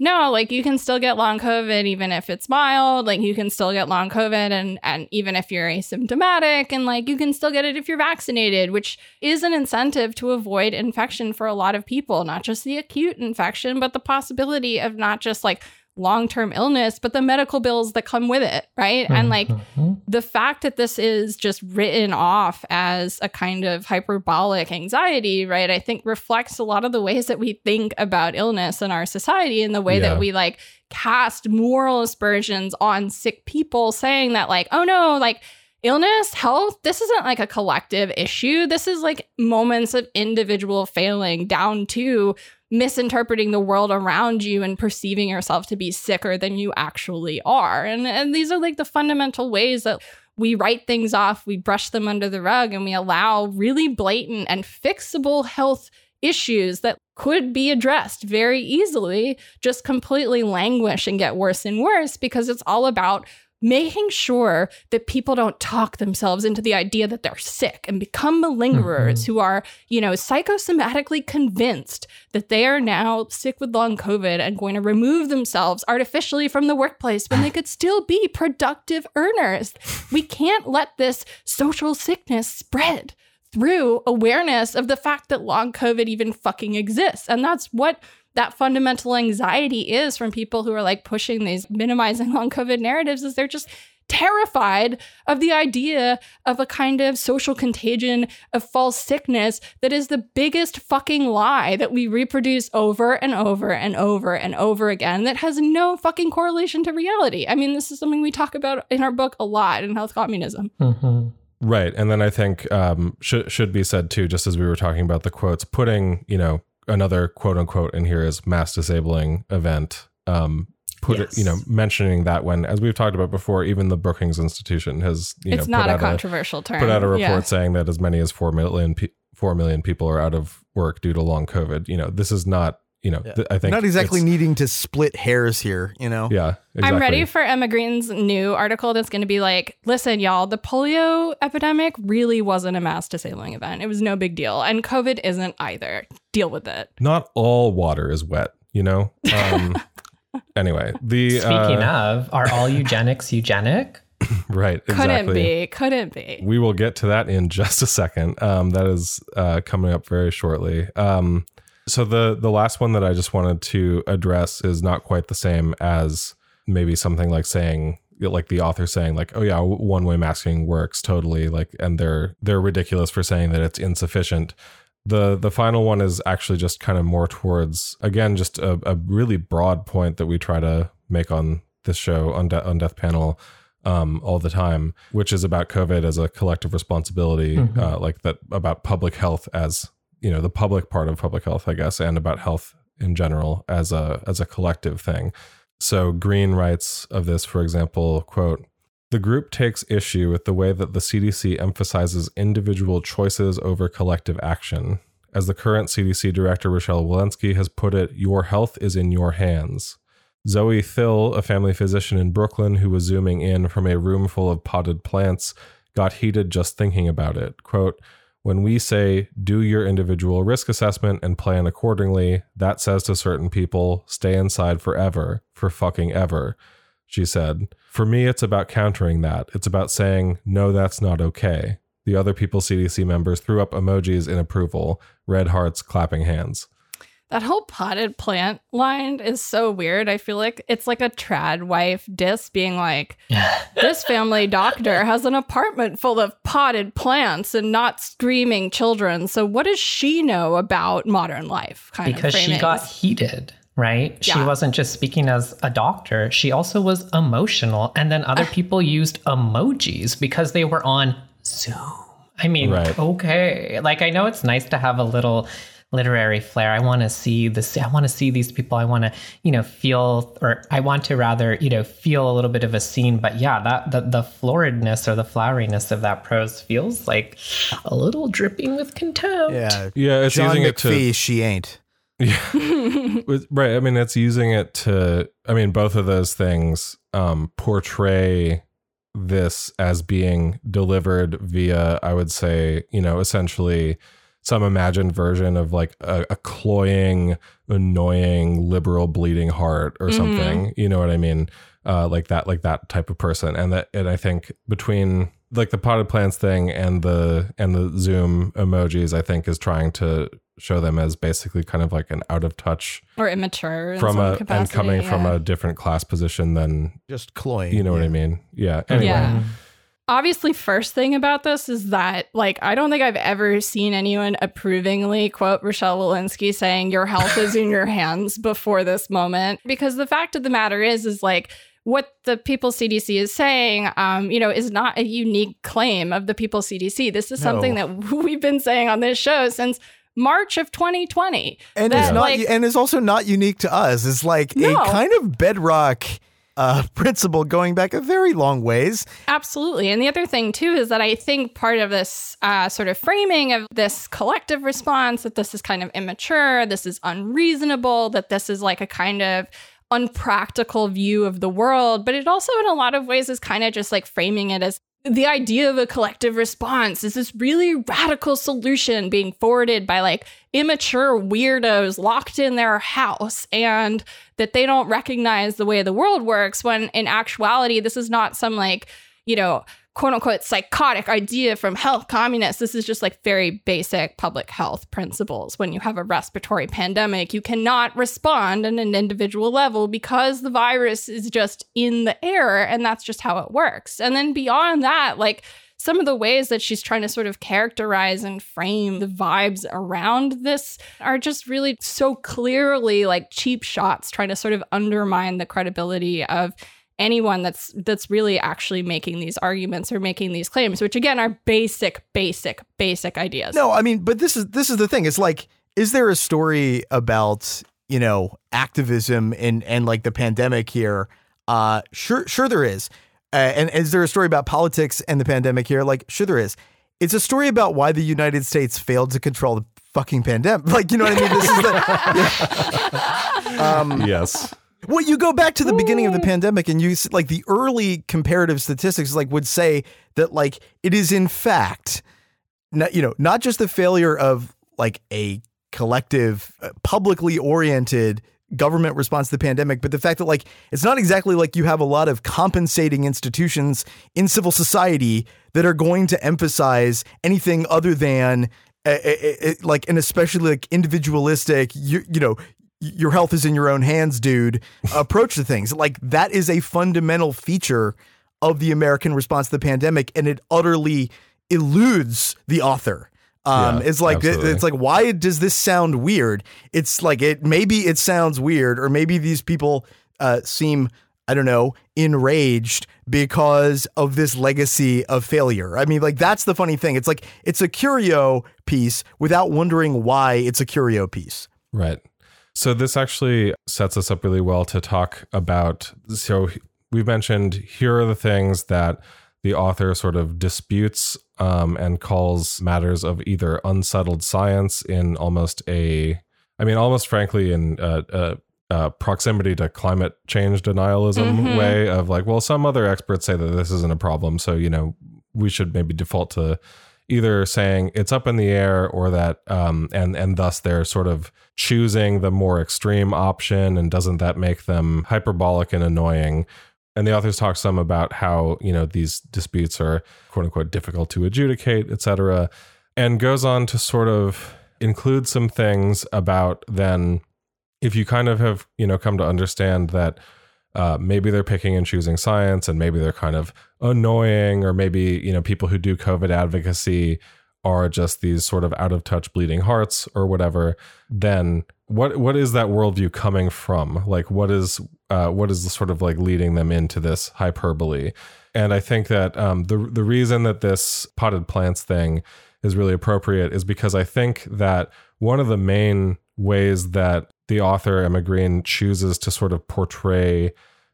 no, like you can still get long COVID even if it's mild. Like you can still get long COVID and and even if you're asymptomatic and like you can still get it if you're vaccinated, which is an incentive to avoid infection for a lot of people, not just the acute infection, but the possibility of not just like long term illness, but the medical bills that come with it, right? And like Mhm. the fact that this is just written off as a kind of hyperbolic anxiety, right? I think reflects a lot of the ways that we think about illness in our society and the way Yeah. that we like cast moral aspersions on sick people, saying that, like, oh no, like, Illness, health, this isn't like a collective issue. This is like moments of individual failing down to misinterpreting the world around you and perceiving yourself to be sicker than you actually are. And and these are like the fundamental ways that we write things off, we brush them under the rug and we allow really blatant and fixable health issues that could be addressed very easily just completely languish and get worse and worse because it's all about making sure that people don't talk themselves into the idea that they're sick and become malingerers mm-hmm. who are, you know, psychosomatically convinced that they are now sick with long COVID and going to remove themselves artificially from the workplace when they could still be productive earners. We can't let this social sickness spread through awareness of the fact that long COVID even fucking exists. And that's what that fundamental anxiety is from people who are like pushing these minimizing long COVID narratives is they're just terrified of the idea of a kind of social contagion of false sickness that is the biggest fucking lie that we reproduce over and over and over and over again that has no fucking correlation to reality. I mean, this is something we talk about in our book a lot in Health Communism. Mhm. Right, and then I think um, should should be said too, just as we were talking about the quotes, putting you know another quote unquote in here is mass disabling event. Um, put it, you know, mentioning that when, as we've talked about before, even the Brookings Institution has you it's know not put a out controversial term. put out a report Yeah. saying that as many as four million pe- four million people are out of work due to long COVID. You know, this is not you know th- I think Not exactly needing to split hairs here, you know? yeah, exactly. I'm ready for Emma Green's new article that's going to be like, listen, y'all, the polio epidemic really wasn't a mass disabling event. It was no big deal. And COVID isn't either. Deal with it. Not all water is wet. You know. Um, (laughs) anyway, the Speaking uh, of, are all eugenics eugenic? (laughs) right Couldn't be. Couldn't be. We will get to that in (laughs) just a second. Um, that is uh, coming up very shortly. Um, so the the last one that I just wanted to address is not quite the same as maybe something like saying like the author saying like oh yeah one way masking works totally like and they're they're ridiculous for saying that it's insufficient the the final one is actually just kind of more towards again just a, a really broad point that we try to make on this show on, De- on death panel um, all the time, which is about COVID as a collective responsibility, Mhm. uh, like that about public health as you know the public part of public health, I guess, and about health in general as a as a collective thing. So Green writes of this, for example, quote. The group takes issue with the way that the CDC emphasizes individual choices over collective action. As the current CDC director, Rochelle Walensky, has put it, your health is in your hands. Zoe Thill, a family physician in Brooklyn who was zooming in from a room full of potted plants, got heated just thinking about it. Quote, when we say do your individual risk assessment and plan accordingly, that says to certain people, stay inside forever, for fucking ever. She said, For me, it's about countering that. It's about saying, no, that's not okay. The other people CDC members threw up emojis in approval, red hearts, clapping hands. That whole potted plant line is so weird. I feel like it's like a trad wife diss being like, (laughs) this family doctor has an apartment full of potted plants and not screaming children. So what does she know about modern life? Kind because of she framings. got heated right she wasn't just speaking as a doctor she also was emotional and then other people used emojis because they were on zoom i mean Right. okay like i know it's nice to have a little literary flair i want to see this i want to see these people i want to you know feel or i want to rather you know feel a little bit of a scene but yeah that the, the floridness or the floweriness of that prose feels like a little dripping with contempt Yeah. Yeah, it's John using it to McPhee, she ain't. Yeah, (laughs) right. I mean, it's using it to, I mean, both of those things um, portray this as being delivered via, I would say, you know, essentially some imagined version of like a, a cloying, annoying liberal bleeding heart or something. You know what I mean? Uh, like that, like that type of person. And that, and I think between like the potted plants thing and the and the Zoom emojis, I think is trying to show them as basically kind of like an out of touch or immature from some a and capacity, coming from a different class position than Just cloying. you know what I mean. Yeah. Anyway. Yeah. Obviously, first thing about this is that, like, I don't think I've ever seen anyone approvingly quote Rochelle Walensky saying, Your health is in your hands before this moment. Because the fact of the matter is, is like, what the People's CDC is saying, um, you know, is not a unique claim of the People's CDC. This is something that (laughs) we've been saying on this show since March of 2020. and That, it's not like- and it's also not unique to us it's like No. a kind of bedrock uh (laughs) principle going back a very long ways Absolutely. And the other thing, too, is that I think part of this uh, sort of framing of this collective response that this is kind of immature, this is unreasonable, that this is like a kind of unpractical view of the world, but it also, in a lot of ways, is kind of just like framing it as the idea of a collective response is this really radical solution being forwarded by like immature weirdos locked in their house and that they don't recognize the way the world works when in actuality this is not some like you know quote unquote psychotic idea from health communists. This is just like very basic public health principles. When you have a respiratory pandemic you cannot respond on an individual level because the virus is just in the air and that's just how it works. And then beyond that like some of the ways that she's trying to sort of characterize and frame the vibes around this are just really so clearly like cheap shots trying to sort of undermine the credibility of anyone that's that's really actually making these arguments or making these claims which again are basic basic basic ideas. No i mean but this is this is the thing. It's like is there a story about you know activism and and like the pandemic here? Uh sure sure there is. Uh, and is there a story about politics and the pandemic here? Like sure there is. It's a story about why the united states failed to control the fucking pandemic (laughs) like you know what i mean? This is the (laughs) um Yes. Well, you go back to the beginning of the pandemic and you like the early comparative statistics like would say that like it is in fact not, you know, not just the failure of like a collective uh, publicly oriented government response to the pandemic, but the fact that like it's not exactly like you have a lot of compensating institutions in civil society that are going to emphasize anything other than uh, uh, uh, like an especially like individualistic you, you know your health is in your own hands, dude, (laughs) approach to things. Like that is a fundamental feature of the American response to the pandemic, and it utterly eludes the author. Um, Yeah, it's like absolutely. it's like why does this sound weird? It's like it maybe it sounds weird, or maybe these people uh, seem I don't know enraged because of this legacy of failure. I mean, like that's the funny thing. It's like it's a curio piece without wondering why it's a curio piece. Right. So this actually sets us up really well to talk about. So we've mentioned here are the things that the author sort of disputes um, and calls matters of either unsettled science in almost a, I mean, almost frankly, in uh, uh, uh, proximity to climate change denialism Mhm. way of like, well, some other experts say that this isn't a problem, so you know we should maybe default to either saying it's up in the air or that um and and thus they're sort of choosing the more extreme option and doesn't that make them hyperbolic and annoying? And the authors talk some about how you know these disputes are quote unquote difficult to adjudicate etc and goes on to sort of include some things about then if you kind of have you know come to understand that uh, maybe they're picking and choosing science and maybe they're kind of annoying or maybe you know people who do covid advocacy are just these sort of out of touch bleeding hearts or whatever. Then what what is that worldview coming from? Like what is uh, what is sort of like leading them into this hyperbole? And i think that um, the the reason that this potted plants thing is really appropriate is because i think that one of the main ways that the author Emma Green chooses to sort of portray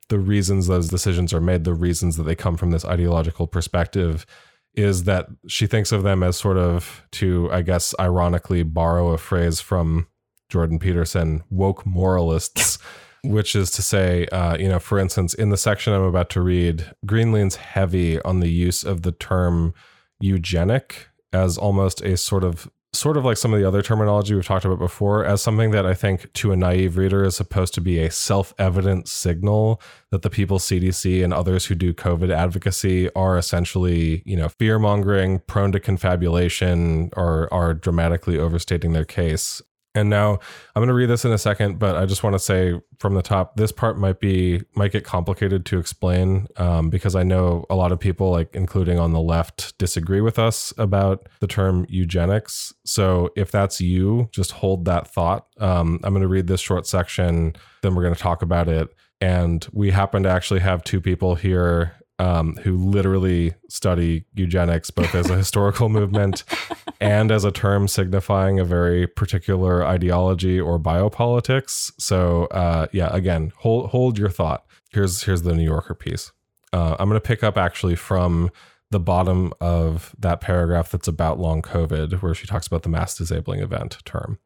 the reasons those decisions are made, the reasons that they come from this ideological perspective, is that she thinks of them as sort of, to, I guess, ironically borrow a phrase from Jordan Peterson, woke moralists, (laughs) which is to say, uh, you know, for instance, in the section I'm about to read, Green leans heavy on the use of the term eugenic as almost a sort of sort of like some of the other terminology we've talked about before, as something that I think to a naive reader is supposed to be a self evident signal that the people CDC and others who do COVID advocacy are essentially, you know, fear mongering, prone to confabulation, or are dramatically overstating their case. And now I'm going to read this in a second, but I just want to say from the top, this part might be might get complicated to explain um, because I know a lot of people, like including on the left, disagree with us about the term eugenics. So if that's you, just hold that thought. Um, I'm going to read this short section, then we're going to talk about it. And we happen to actually have two people here um, who literally study eugenics both as a historical movement (laughs) and as a term signifying a very particular ideology or biopolitics. So, uh, yeah, again, hold hold your thought. Here's here's the New Yorker piece. Uh, I'm going to pick up actually from the bottom of that paragraph that's about long COVID, where she talks about the mass disabling event term.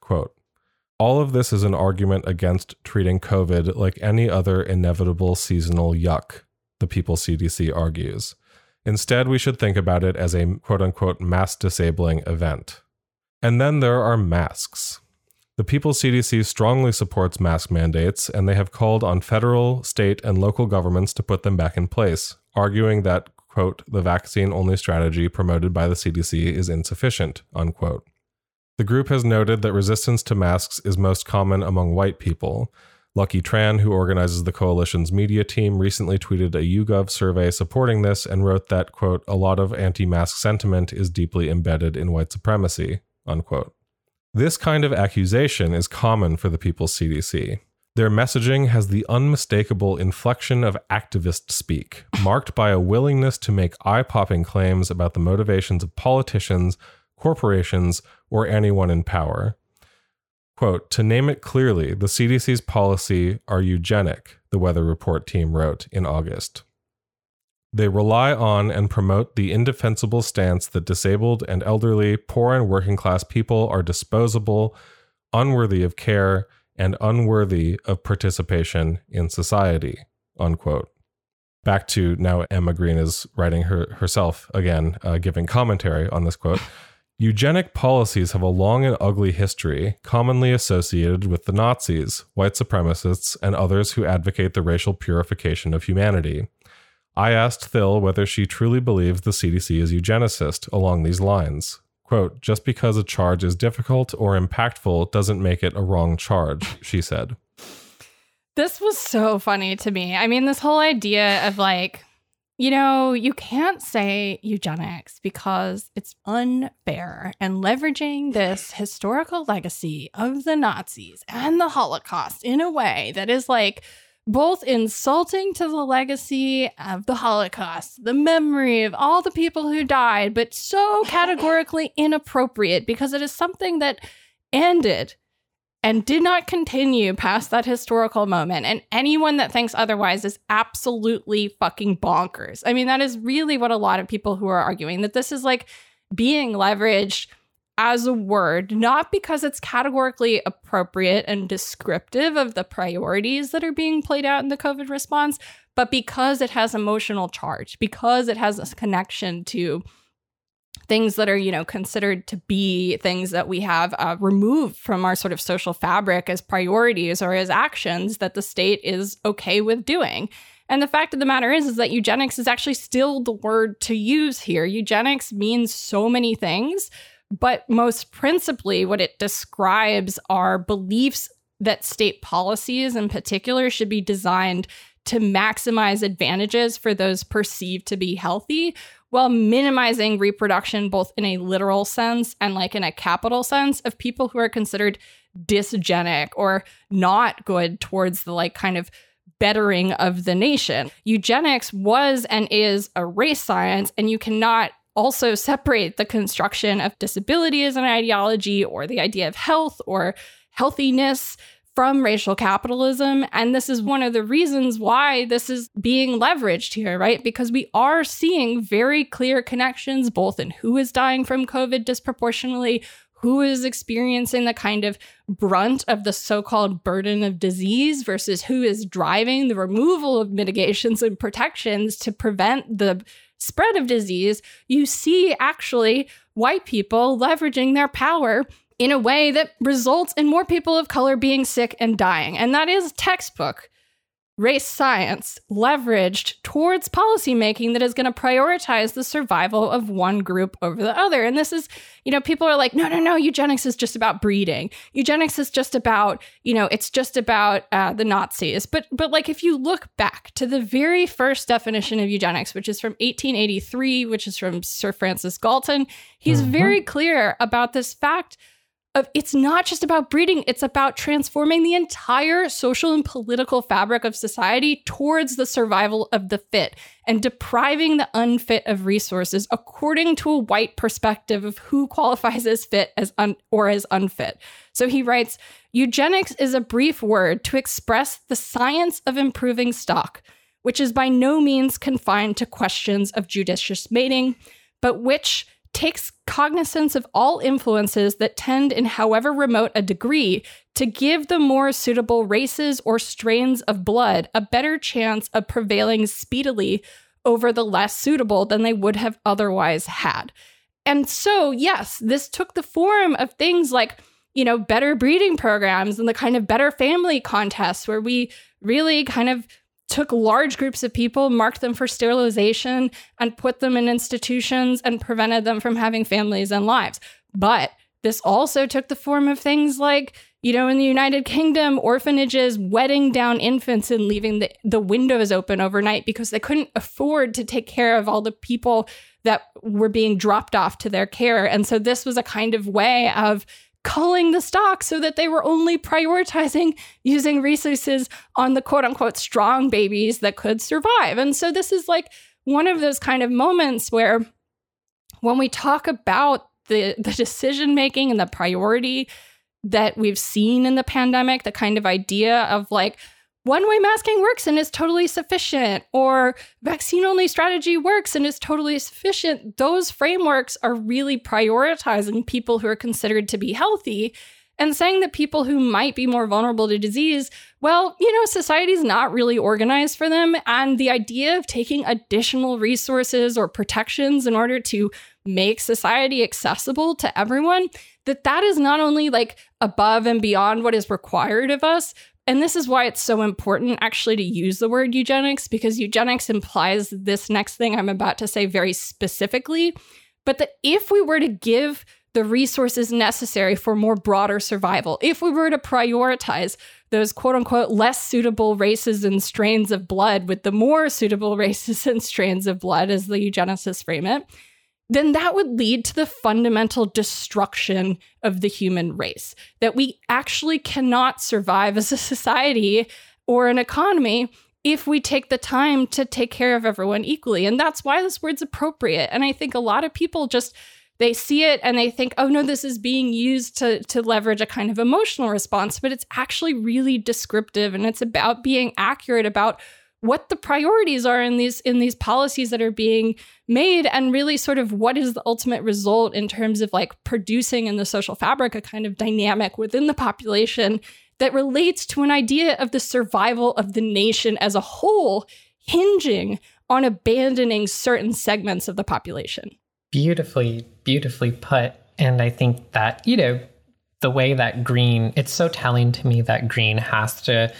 Quote. All of this is an argument against treating COVID like any other inevitable seasonal yuck the People CDC argues. Instead, we should think about it as a quote unquote mass disabling event. And then there are masks. The People CDC strongly supports mask mandates, and they have called on federal, state, and local governments to put them back in place, arguing that, quote, the vaccine only strategy promoted by the CDC is insufficient, unquote. The group has noted that resistance to masks is most common among white people, Lucky Tran, who organizes the coalition's media team, recently tweeted a YouGov survey supporting this and wrote that, quote, a lot of anti mask sentiment is deeply embedded in white supremacy, unquote. This kind of accusation is common for the People's CDC. Their messaging has the unmistakable inflection of activist speak, marked by a willingness to make eye popping claims about the motivations of politicians, corporations, or anyone in power. Quote, to name it clearly, the CDC's policy are eugenic, the Weather Report team wrote in August. They rely on and promote the indefensible stance that disabled and elderly, poor and working class people are disposable, unworthy of care, and unworthy of participation in society. Unquote. Back to now, Emma Green is writing her, herself again, uh, giving commentary on this quote. Eugenic policies have a long and ugly history, commonly associated with the Nazis, white supremacists, and others who advocate the racial purification of humanity. I asked Thill whether she truly believes the CDC is eugenicist along these lines. Quote, just because a charge is difficult or impactful doesn't make it a wrong charge, she said. This was so funny to me. I mean, this whole idea of like, you know, you can't say eugenics because it's unfair and leveraging this historical legacy of the Nazis and the Holocaust in a way that is like both insulting to the legacy of the Holocaust, the memory of all the people who died, but so categorically inappropriate because it is something that ended and did not continue past that historical moment. And anyone that thinks otherwise is absolutely fucking bonkers. I mean, that is really what a lot of people who are arguing that this is like being leveraged as a word, not because it's categorically appropriate and descriptive of the priorities that are being played out in the COVID response, but because it has emotional charge, because it has a connection to things that are you know considered to be things that we have uh, removed from our sort of social fabric as priorities or as actions that the state is okay with doing. And the fact of the matter is is that eugenics is actually still the word to use here. Eugenics means so many things but most principally what it describes are beliefs that state policies in particular should be designed to maximize advantages for those perceived to be healthy while minimizing reproduction both in a literal sense and like in a capital sense of people who are considered dysgenic or not good towards the like kind of bettering of the nation. Eugenics was and is a race science, and you cannot also separate the construction of disability as an ideology or the idea of health or healthiness from racial capitalism. And this is one of the reasons why this is being leveraged here, right? Because we are seeing very clear connections both in who is dying from COVID disproportionately, who is experiencing the kind of brunt of the so called burden of disease versus who is driving the removal of mitigations and protections to prevent the spread of disease, you see actually white people leveraging their power in a way that results in more people of color being sick and dying. And that is textbook race science leveraged towards policymaking that is going to prioritize the survival of one group over the other. And this is, you know, people are like, no, no, no, eugenics is just about breeding. Eugenics is just about, you know, it's just about uh, the Nazis. But, but like, if you look back to the very first definition of eugenics, which is from 1883, which is from Sir Francis Galton, he's mm-hmm. very clear about this fact of it's not just about breeding, it's about transforming the entire social and political fabric of society towards the survival of the fit and depriving the unfit of resources according to a white perspective of who qualifies as fit as un- or as unfit. So he writes, eugenics is a brief word to express the science of improving stock, which is by no means confined to questions of judicious mating, but which takes cognizance of all influences that tend, in however remote a degree, to give the more suitable races or strains of blood a better chance of prevailing speedily over the less suitable than they would have otherwise had. And so, yes, this took the form of things like, you know, better breeding programs and the kind of better family contests where we really kind of took large groups of people, marked them for sterilization, and put them in institutions and prevented them from having families and lives. But this also took the form of things like, you know, in the United Kingdom, orphanages wetting down infants and leaving the, the windows open overnight because they couldn't afford to take care of all the people that were being dropped off to their care. And so this was a kind of way of culling the stock so that they were only prioritizing using resources on the quote unquote strong babies that could survive. And so this is like one of those kind of moments where when we talk about the, the decision making and the priority that we've seen in the pandemic, the kind of idea of like, one way masking works and is totally sufficient, or vaccine only strategy works and is totally sufficient, those frameworks are really prioritizing people who are considered to be healthy and saying that people who might be more vulnerable to disease, well, you know, society's not really organized for them. And the idea of taking additional resources or protections in order to make society accessible to everyone, that that is not only like above and beyond what is required of us, and this is why it's so important actually to use the word eugenics, because eugenics implies this next thing I'm about to say very specifically. But that if we were to give the resources necessary for more broader survival, if we were to prioritize those quote unquote less suitable races and strains of blood with the more suitable (laughs) races and strains of blood, as the eugenicists frame it, then that would lead to the fundamental destruction of the human race. That we actually cannot survive as a society or an economy if we take the time to take care of everyone equally. And that's why this word's appropriate. And I think a lot of people just they see it and they think, oh no, this is being used to, to leverage a kind of emotional response, but it's actually really descriptive and it's about being accurate about what the priorities are in these in these policies that are being made and really sort of what is the ultimate result in terms of like producing in the social fabric a kind of dynamic within the population that relates to an idea of the survival of the nation as a whole hinging on abandoning certain segments of the population. Beautifully beautifully put. And i think that you know the way that green it's so telling to me that green has to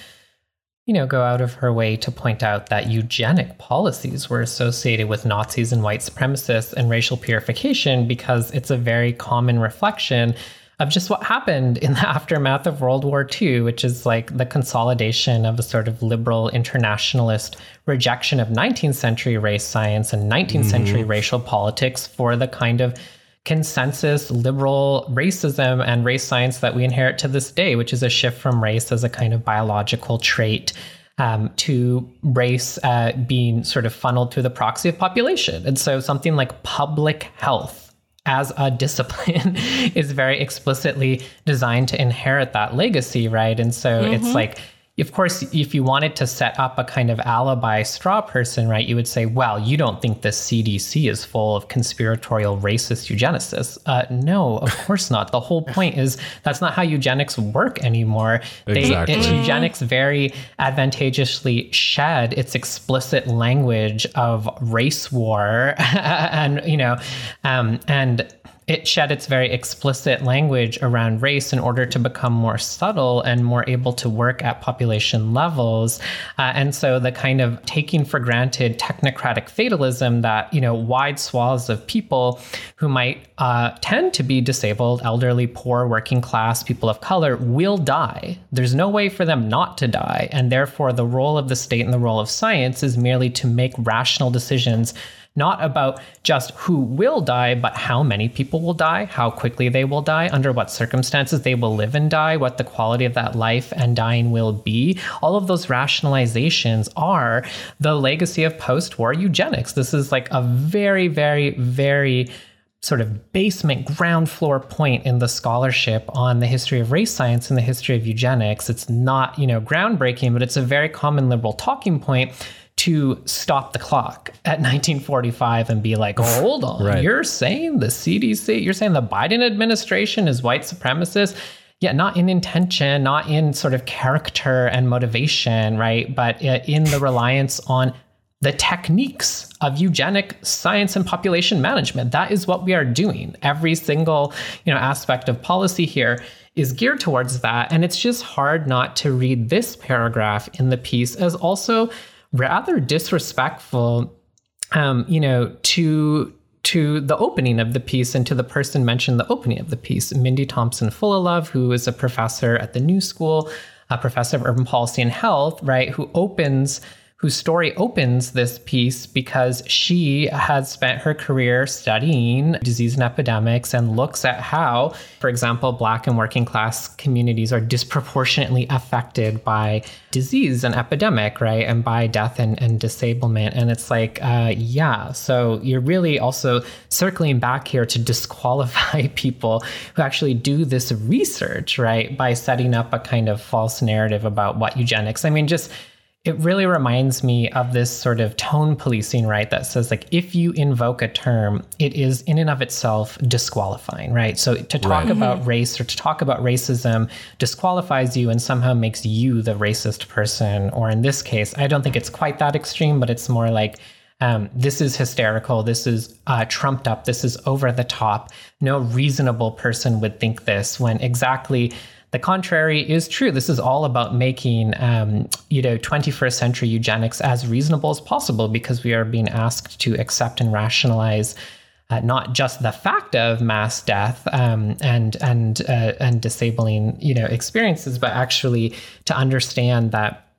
you know, go out of her way to point out that eugenic policies were associated with Nazis and white supremacists and racial purification because it's a very common reflection of just what happened in the (laughs) aftermath of World War II, which is like the consolidation of a sort of liberal internationalist rejection of 19th century race science and 19th mm-hmm. century racial politics for the kind of consensus liberal racism and race science that we inherit to this day, which is a shift from race as a kind of biological trait um, to race uh, being sort of funneled through the proxy of population. And so something like public health as a (laughs) discipline is very explicitly designed to inherit that legacy, right? And so mm-hmm. it's like, of course, if you wanted to set up a kind of alibi straw person, right, you would say, well, you don't think the CDC is full of conspiratorial racist eugenicists. Uh, no, of (laughs) course not. The whole point is that's not how eugenics work anymore. They, Exactly. it- eugenics very advantageously shed its explicit language of race war (laughs) and, you know, um, and it shed its very explicit language around race in order to become more subtle and more able to work at population levels. Uh, and so the kind of taking for granted technocratic fatalism that, you know, wide swaths of people who might uh, tend to be disabled, elderly, poor, working class, people of color will die. There's no way for them not to die. And therefore, the role of the state and the role of science is merely to make rational decisions not about just who will die, but how many people will die, how quickly they will die, under what circumstances they will live and die, what the quality of that life and dying will be. All of those rationalizations are the legacy of post war eugenics. This is like a very, very, very sort of basement ground floor point in the scholarship on the history of race science and the history of eugenics. It's not, you know, groundbreaking, but it's a very common liberal talking point to stop the clock at 1945 and be like, hold on, Right. you're saying the CDC, you're saying the Biden administration is white supremacist. Yeah, not in intention, not in sort of character and motivation, right? But uh, in the reliance on the techniques of eugenic science and population management. That is what we are doing. Every single, you know, aspect of policy here is geared towards that. And it's just hard not to read this paragraph in the piece as also rather disrespectful um, you know, to to the opening of the piece and to the person mentioned the opening of the piece, Mindy Thompson Fullilove, who is a professor at the New School, a professor of urban policy and health, right, who opens whose story opens this piece because she has spent her career studying disease and epidemics and looks at how, for example, Black and working class communities are disproportionately affected by disease and epidemic, right? And by death and, and disablement. And it's like, uh, yeah, so you're really also circling back here to disqualify (laughs) people who actually do this research, right? By setting up a kind of false narrative about what eugenics. I mean, just it really reminds me of this sort of tone policing, right? That says, like, if you invoke a term, it is in and of itself disqualifying, right? So to talk Right. about race or to talk about racism disqualifies you and somehow makes you the racist person. Or in this case, I don't think it's quite that extreme, but it's more like, um, this is hysterical. This is uh, trumped up. This is over the top. No reasonable person would think this when exactly the contrary is true. This is all about making, um, you know, 21st century eugenics as reasonable as possible because we are being asked to accept and rationalize uh, not just the fact of mass death um, and and uh, and disabling, you know, experiences, but actually to understand that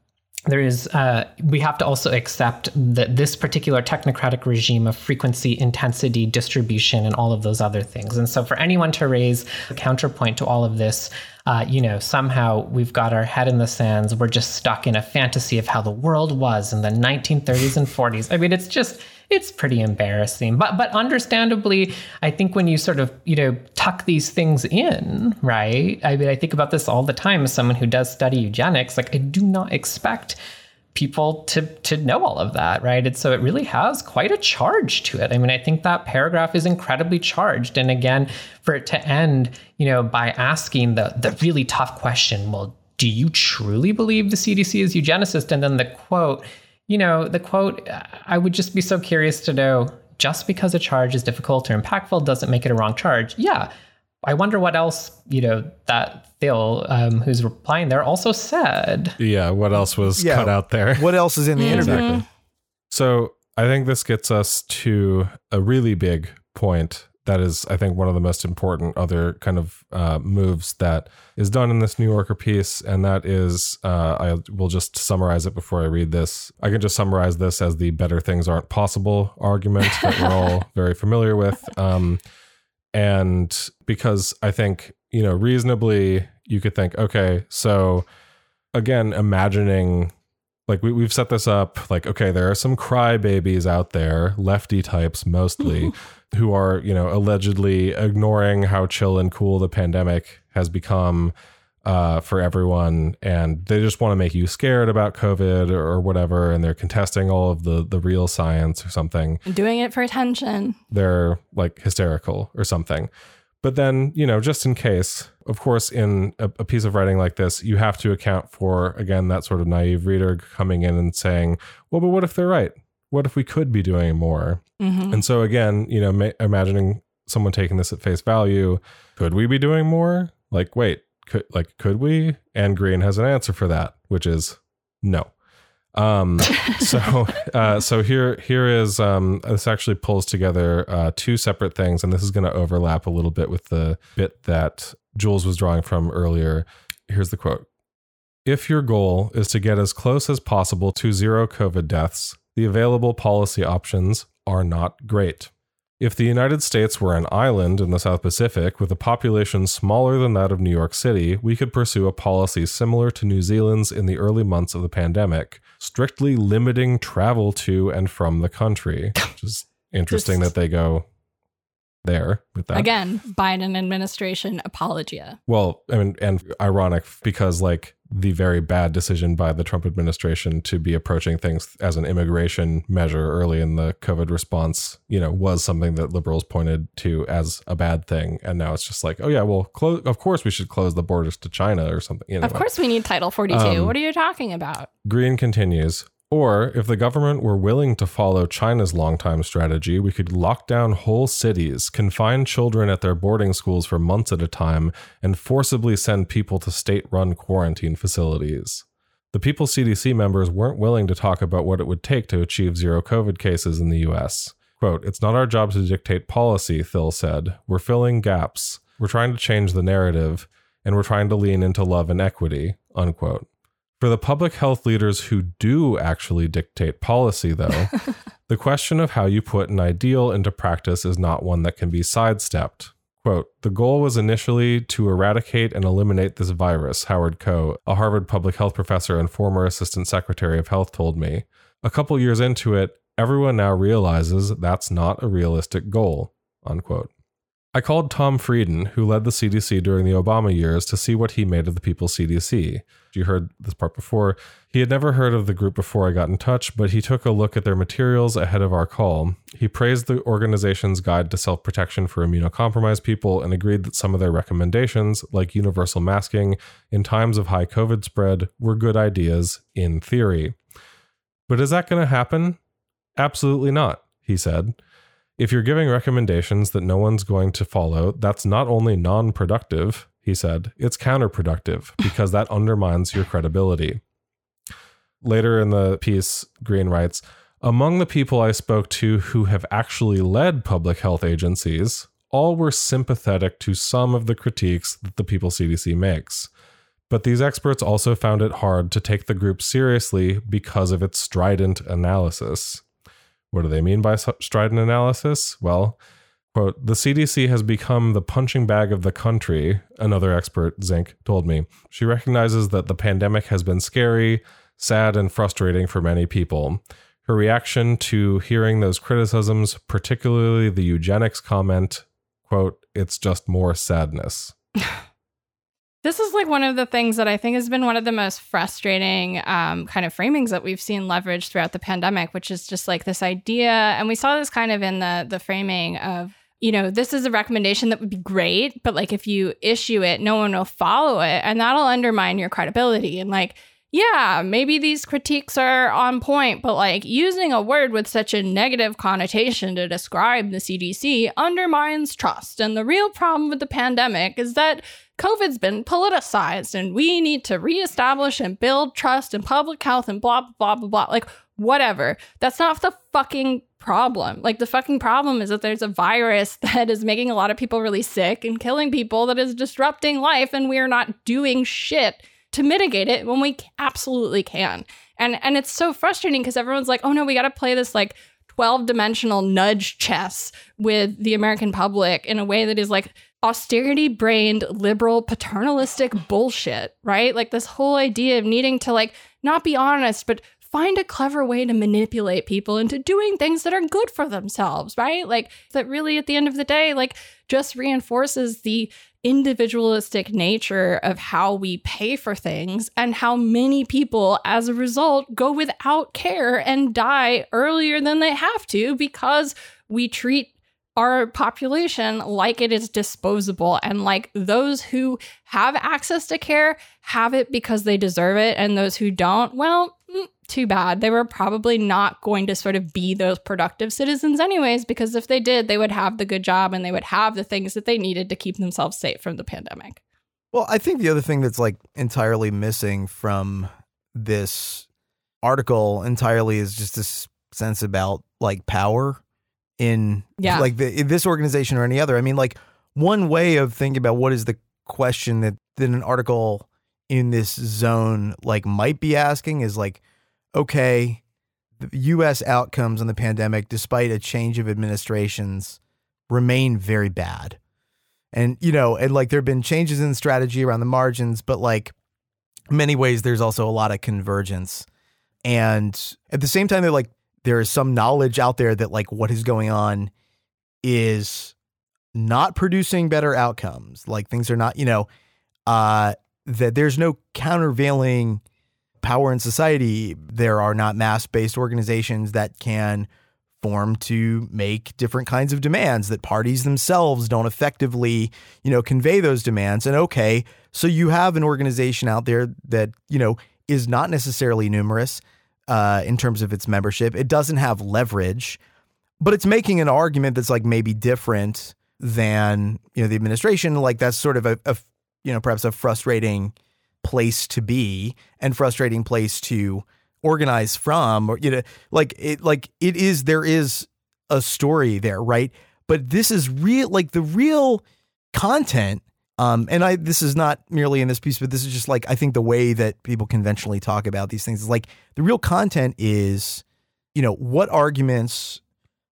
there is uh, we have to also accept that this particular technocratic regime of frequency intensity distribution and all of those other things and so for anyone to raise a counterpoint to all of this uh, you know somehow we've got our head in the sands. We're just stuck in a fantasy of how the world was in the 1930s and 40s i mean it's just it's pretty embarrassing. But but understandably i think when you sort of you know tuck these things in right? I mean i think about this all the time as someone who does study eugenics. Like i do not expect people to to know all of that right and so it really has quite a charge to it i mean i think that paragraph is incredibly charged and again for it to end you know by asking the the really tough question well do you truly believe the cdc is eugenicist and then the quote you know, the quote, I would just be so curious to know just because a charge is difficult or impactful doesn't make it a wrong charge. Yeah. I wonder what else, you know, that Phil, um, who's replying there, also said. Yeah, what else was Yeah. cut out there? What else is in the (laughs) interview? Exactly. So I think this gets us to a really big point that is, I think, one of the most important other kind of uh, moves that is done in this New Yorker piece. And that is, uh, I will just summarize it before I read this. I can just summarize this as the better things aren't possible argument that we're all (laughs) very familiar with. Um, and because I think, you know, reasonably, you could think, okay, so again, imagining like we, we've set this up like okay there are some crybabies out there lefty types mostly (laughs) who are you know allegedly ignoring how chill and cool the pandemic has become uh, for everyone, and they just want to make you scared about COVID or whatever, and they're contesting all of the the real science or something. Doing it for attention. They're like hysterical or something. But then, you know, just in case, of course, in a, a, piece of writing like this, you have to account for, again, that sort of naive reader coming in and saying, well, but what if they're right? What if we could be doing more? Mm-hmm. And so, again, you know, ma- imagining someone taking this at face value, could we be doing more? Like, wait, could, like, could we? And Green has an answer for that, which is no. Um, (laughs) so, uh, so here, here is, um, this actually pulls together, uh, two separate things, and this is going to overlap a little bit with the bit that Jules was drawing from earlier. Here's the quote. If your goal is to get as close as possible to zero COVID deaths, the available policy options are not great. If the United States were an island in the South Pacific with a population smaller than that of New York City, we could pursue a policy similar to New Zealand's in the early months of the pandemic, strictly limiting travel to and from the country. (laughs) Which is interesting that they go there with that. Again, Biden administration apologia. Well, I mean, and ironic because like the very bad decision by the Trump administration to be approaching things as an immigration measure early in the COVID response, you know, was something that liberals pointed to as a bad thing, and now it's just like, oh yeah, well, close. Of course, we should close the borders to China or something. You know, Of course, we need Title 42. Um, what are you talking about? Green continues. Or if the government were willing to follow China's longtime strategy, we could lock down whole cities, confine children at their boarding schools for months at a time, and forcibly send people to state run quarantine facilities. The People CDC members weren't willing to talk about what it would take to achieve zero COVID cases in the US. Quote, It's not our job to dictate policy, Thill said. We're filling gaps. We're trying to change the narrative, and we're trying to lean into love and equity, unquote. For the public health leaders who do actually dictate policy, though, (laughs) the question of how you put an ideal into practice is not one that can be sidestepped. Quote, the goal was initially to eradicate and eliminate this virus, Howard Koh, a Harvard public health professor and former assistant secretary of health, told me. A couple years into it, everyone now realizes that's not a realistic goal, unquote. I called Tom Frieden, who led the CDC during the Obama years, to see what he made of the People's CDC. You heard this part before. He had never heard of the group before I got in touch, but he took a look at their materials ahead of our call. He praised the organization's guide to self protection for immunocompromised people and agreed that some of their recommendations, like universal masking in times of high COVID spread, were good ideas in theory. But is that going to happen? Absolutely not, he said. If you're giving recommendations that no one's going to follow, that's not only non productive, he said, it's counterproductive (laughs) because that undermines your credibility. Later in the piece, Green writes Among the people I spoke to who have actually led public health agencies, all were sympathetic to some of the critiques that the People CDC makes. But these experts also found it hard to take the group seriously because of its strident analysis. What do they mean by strident analysis? Well, quote, the CDC has become the punching bag of the country, another expert, Zink, told me. She recognizes that the pandemic has been scary, sad, and frustrating for many people. Her reaction to hearing those criticisms, particularly the eugenics comment, quote, it's just more sadness. (laughs) This is like one of the things that I think has been one of the most frustrating um, kind of framings that we've seen leveraged throughout the pandemic, which is just like this idea, and we saw this kind of in the the framing of you know this is a recommendation that would be great, but like if you issue it, no one will follow it, and that'll undermine your credibility. And like, yeah, maybe these critiques are on point, but like using a word with such a negative connotation to describe the CDC undermines trust. And the real problem with the pandemic is that COVID's been politicized and we need to reestablish and build trust in public health and blah, blah, blah, blah. Like, whatever. That's not the fucking problem. Like, the fucking problem is that there's a virus (laughs) that is making a lot of people really sick and killing people that is disrupting life, and we are not doing shit to mitigate it when we absolutely can. And and it's so frustrating because everyone's like, "Oh no, we got to play this like 12 dimensional nudge chess with the American public in a way that is like austerity brained, liberal, paternalistic bullshit, right? Like this whole idea of needing to like not be honest, but find a clever way to manipulate people into doing things that are good for themselves, right? Like that really at the end of the day, like just reinforces the individualistic nature of how we pay for things and how many people, as a result, go without care and die earlier than they have to because we treat our population like it is disposable and like those who have access to care have it because they deserve it and those who don't well too bad they were probably not going to sort of be those productive citizens anyways because if they did they would have the good job and they would have the things that they needed to keep themselves safe from the pandemic Well, I think the other thing that's like entirely missing from this article entirely is just this sense about like power in Yeah. like the, in this organization or any other. I mean, like one way of thinking about what is the question that, that an article in this zone like might be asking is like, okay, the U.S. outcomes on the pandemic, despite a change of administrations, remain very bad. And you know, and like there have been changes in strategy around the margins, but like many ways, there's also a lot of convergence. And at the same time, they're like there is some knowledge out there that like what is going on is not producing better outcomes. Like things are not, you know, uh, that there's no countervailing power in society. There are not mass based organizations that can form to make different kinds of demands that parties themselves don't effectively, you know, convey those demands. And okay, so you have an organization out there that, you know, is not necessarily numerous uh, in terms of its membership. It doesn't have leverage, but it's making an argument that's like maybe different than, you know, the administration. Like that's sort of a, a you know, perhaps a frustrating place to be and frustrating place to organize from or you know like it like it is there is a story there right? But this is real like the real content um and i this is not merely in this piece but this is just like i think the way that people conventionally talk about these things is like the real content is you know what arguments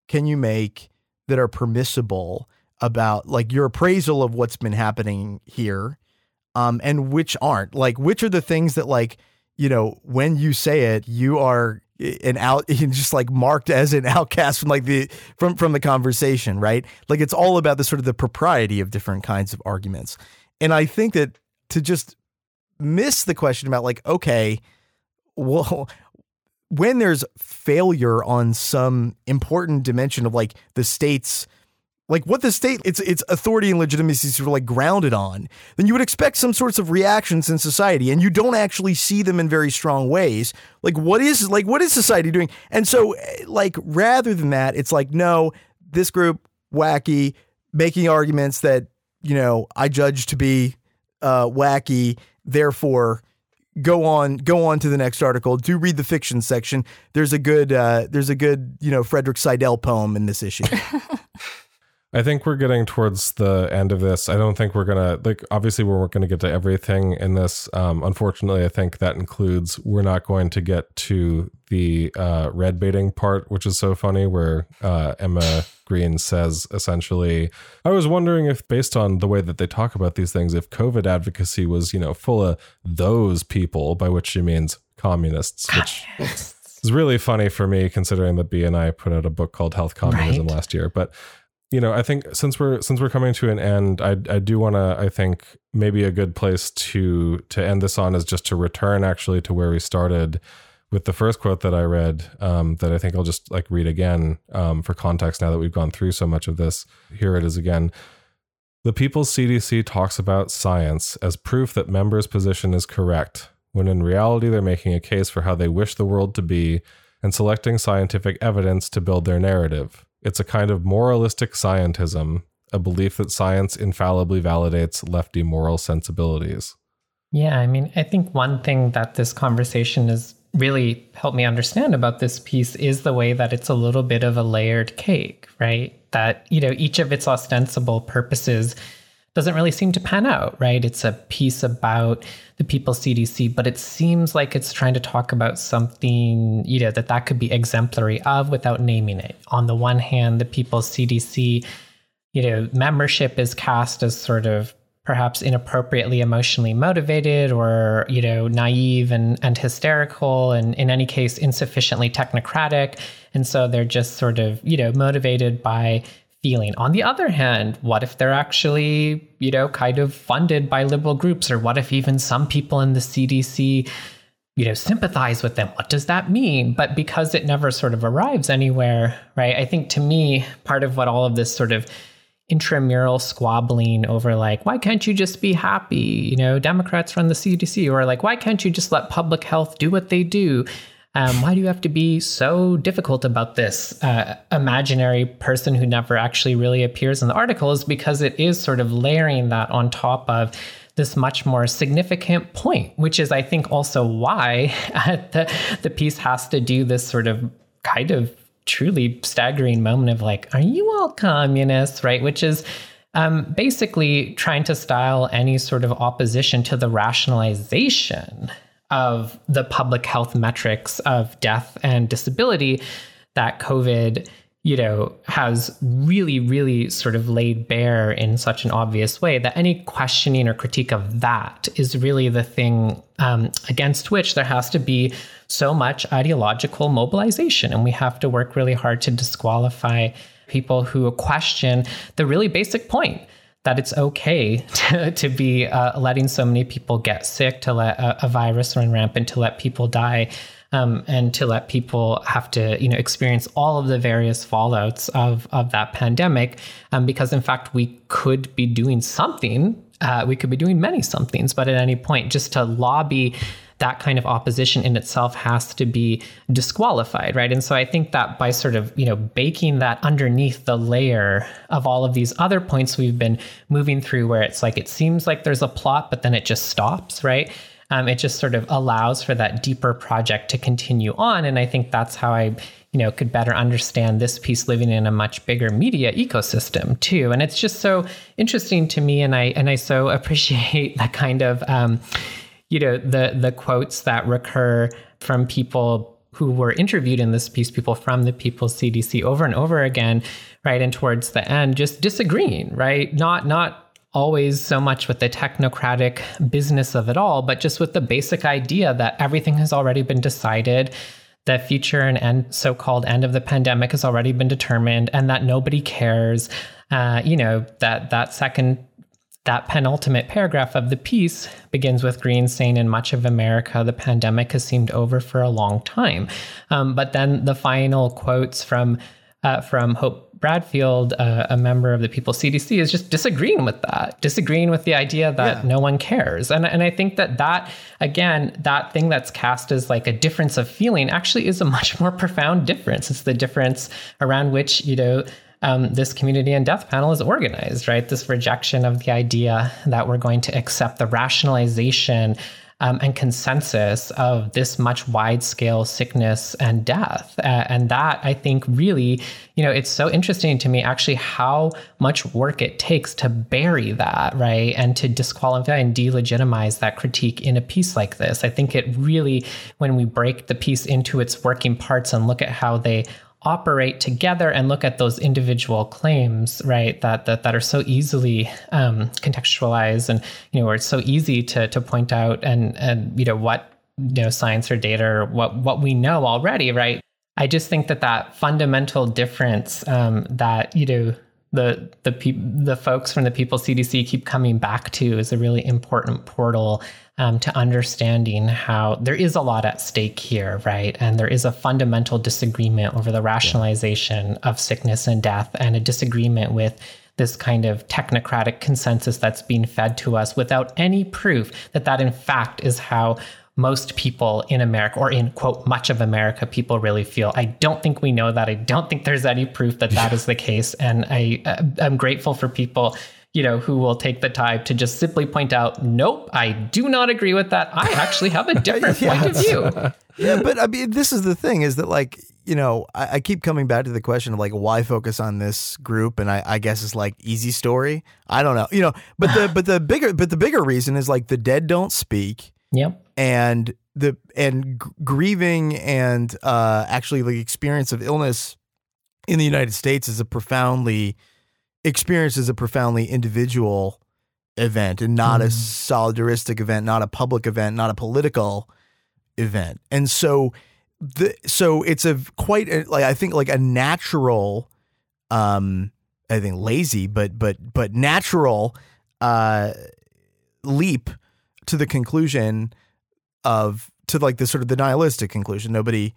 can you make that are permissible about like your appraisal of what's been happening here um and which aren't like which are the things that like you know, when you say it, you are an out (laughs) just like marked as an outcast from like the from from the conversation, right? Like it's all about the sort of the propriety of different kinds of arguments. And I think that to just miss the question about like, okay, well, (laughs) when there's failure on some important dimension of like the state's like what the state its its authority and legitimacy is sort of like grounded on, then you would expect some sorts of reactions in society, and you don't actually see them in very strong ways. Like what is like what is society doing? And so, eh, like rather than that, it's like no, this group wacky making arguments that you know I judge to be uh, wacky, therefore go on go on to the next article do read the fiction section there's a good uh, there's a good you know frederick seidel poem in this issue (laughs) I think we're getting towards the end of this. I don't think we're gonna like. Obviously, we're going to get to everything in this. Um, unfortunately, I think that includes we're not going to get to the uh, red baiting part, which is so funny. Where uh, Emma Green says essentially, "I was wondering if, based on the way that they talk about these things, if COVID advocacy was, you know, full of those people, by which she means communists, which." is really funny for me considering that B and I put out a book called Health Communism Right. last year. But you know, I think since we're since we're coming to an end, I I do want to. I think maybe a good place to to end this on is just to return actually to where we started with the first quote that I read. Um, that I think I'll just like read again um, for context. Now that we've gone through so much of this, here it is again. The People's CDC talks about science as proof that members' position is correct, when in reality they're making a case for how they wish the world to be and selecting scientific evidence to build their narrative. It's a kind of moralistic scientism, a belief that science infallibly validates lefty moral sensibilities. Yeah, I mean, I think one thing that this conversation has really helped me understand about this piece is the way that it's a little bit of a layered cake, right? That, you know, each of its ostensible purposes doesn't really seem to pan out, right? It's a piece about the People's CDC, but it seems like it's trying to talk about something, you know, that that could be exemplary of without naming it. On the one hand, the People's CDC, you know, membership is cast as sort of perhaps inappropriately emotionally motivated or, you know, naive and, and hysterical and in any case insufficiently technocratic. And so they're just sort of, you know, motivated by feeling. On the other hand, what if they're actually, you know, kind of funded by liberal groups? Or what if even some people in the CDC, you know, sympathize with them? What does that mean? But because it never sort of arrives anywhere, right? I think to me, part of what all of this sort of intramural squabbling over like why can't you just be happy you know democrats run the cdc or like why can't you just let public health do what they do um, why do you have to be so difficult about this uh, imaginary person who never actually really appears in the article is because it is sort of layering that on top of this much more significant point, which is, I think, also why (laughs) the, the piece has to do this sort of kind of truly staggering moment of like, are you all communists, right? Which is um, basically trying to style any sort of opposition to the rationalization of the public health metrics of death and disability that COVID, you know, has really, really sort of laid bare in such an obvious way that any questioning or critique of that is really the thing um, against which there has to be so much ideological mobilization. And we have to work really hard to disqualify people who question the really basic point that it's okay (laughs) to, to be uh, letting so many people get sick, to let a, a virus run rampant, to let people die, um, and to let people have to, you know, experience all of the various fallouts of of that pandemic. Um, because in fact, we could be doing something. Uh, we could be doing many somethings, but at any point, just to lobby that kind of opposition in itself has to be disqualified, right? And so I think that by sort of, you know, baking that underneath the layer of all of these other points we've been moving through where it's like it seems like there's a plot, but then it just stops, right? Um, it just sort of allows for that deeper project to continue on. And I think that's how I you know could better understand this piece living in a much bigger media ecosystem too and it's just so interesting to me and i and i so (laughs) appreciate that kind of um, you know the the quotes that recur from people who were interviewed in this piece, people from the People's CDC over and over again, right? And towards the end, just disagreeing, right? Not not always so much with the technocratic business of it all, but just with the basic idea that everything has already been decided. The future and end, so-called end of the pandemic has already been determined, and that nobody cares. Uh, you know that that second that penultimate paragraph of the piece begins with Green saying, In much of America, the pandemic has seemed over for a long time. Um, but then the final quotes from uh, from Hope Bradfield, uh, a member of the People CDC, is just disagreeing with that, disagreeing with the idea that yeah. no one cares. And, and I think that that, again, that thing that's cast as like a difference of feeling actually is a much more profound difference. It's the difference around which, you know, um, this community and death panel is organized, right? This rejection of the idea that we're going to accept the rationalization um, and consensus of this much wide scale sickness and death. Uh, and that I think really, you know, it's so interesting to me actually how much work it takes to bury that, right? And to disqualify and delegitimize that critique in a piece like this. I think it really, when we break the piece into its working parts and look at how they operate together and look at those individual claims, right? That that, that are so easily um, contextualized and you know, where it's so easy to to point out and and you know what you know science or data or what what we know already, right? I just think that that fundamental difference um, that you know the the pe- the folks from the People CDC keep coming back to is a really important portal um, to understanding how there is a lot at stake here, right? And there is a fundamental disagreement over the rationalization yeah. of sickness and death, and a disagreement with this kind of technocratic consensus that's being fed to us without any proof that that, in fact, is how most people in America, or in quote, much of America, people really feel. I don't think we know that. I don't think there's any proof that that is the case. And I, uh, I'm grateful for people you know, who will take the time to just simply point out, nope, I do not agree with that. I actually have a (laughs) different yes. point of view. yeah, but I mean, this is the thing is that like, you know, I, I, keep coming back to the question of like why focus on this group, and I, I guess it's like easy story. I don't know, you know, but the but the (sighs) bigger but the bigger reason is like the dead don't speak. Yep. And the and g- grieving and uh, actually the experience of illness in the United States is a profoundly experience is a profoundly individual event and not mm. a solidaristic event, not a public event, not a political event. And so the so it's a quite a, like I think like a natural um I think lazy, but but but natural uh, leap to the conclusion of to like the sort of the nihilistic conclusion. Nobody.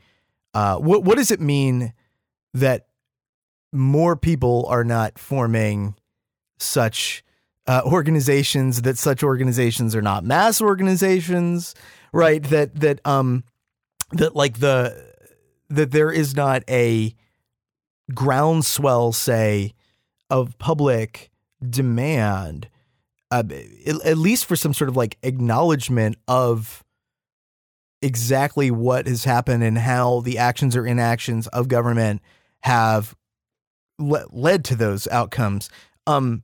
Uh, what what does it mean that more people are not forming such uh, organizations? That such organizations are not mass organizations, right? That that um that like the that there is not a groundswell, say, of public demand, uh, at least for some sort of like acknowledgement of exactly what has happened and how the actions or inactions of government have le- led to those outcomes. Um,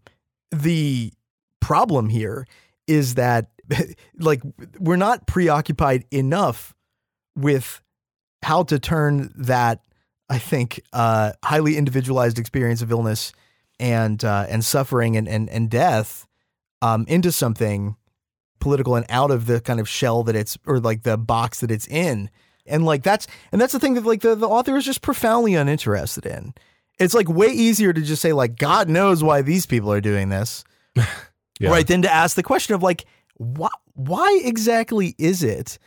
the problem here is that (laughs) like we're not preoccupied enough with how to turn that I think uh, highly individualized experience of illness and uh, and suffering and and, and death um, into something political and out of the kind of shell that it's or like the box that it's in. And like that's and that's the thing that like the, the author is just profoundly uninterested in. It's like way easier to just say like God knows why these people are doing this. (laughs) Yeah. Right. Than to ask the question of like why why exactly is it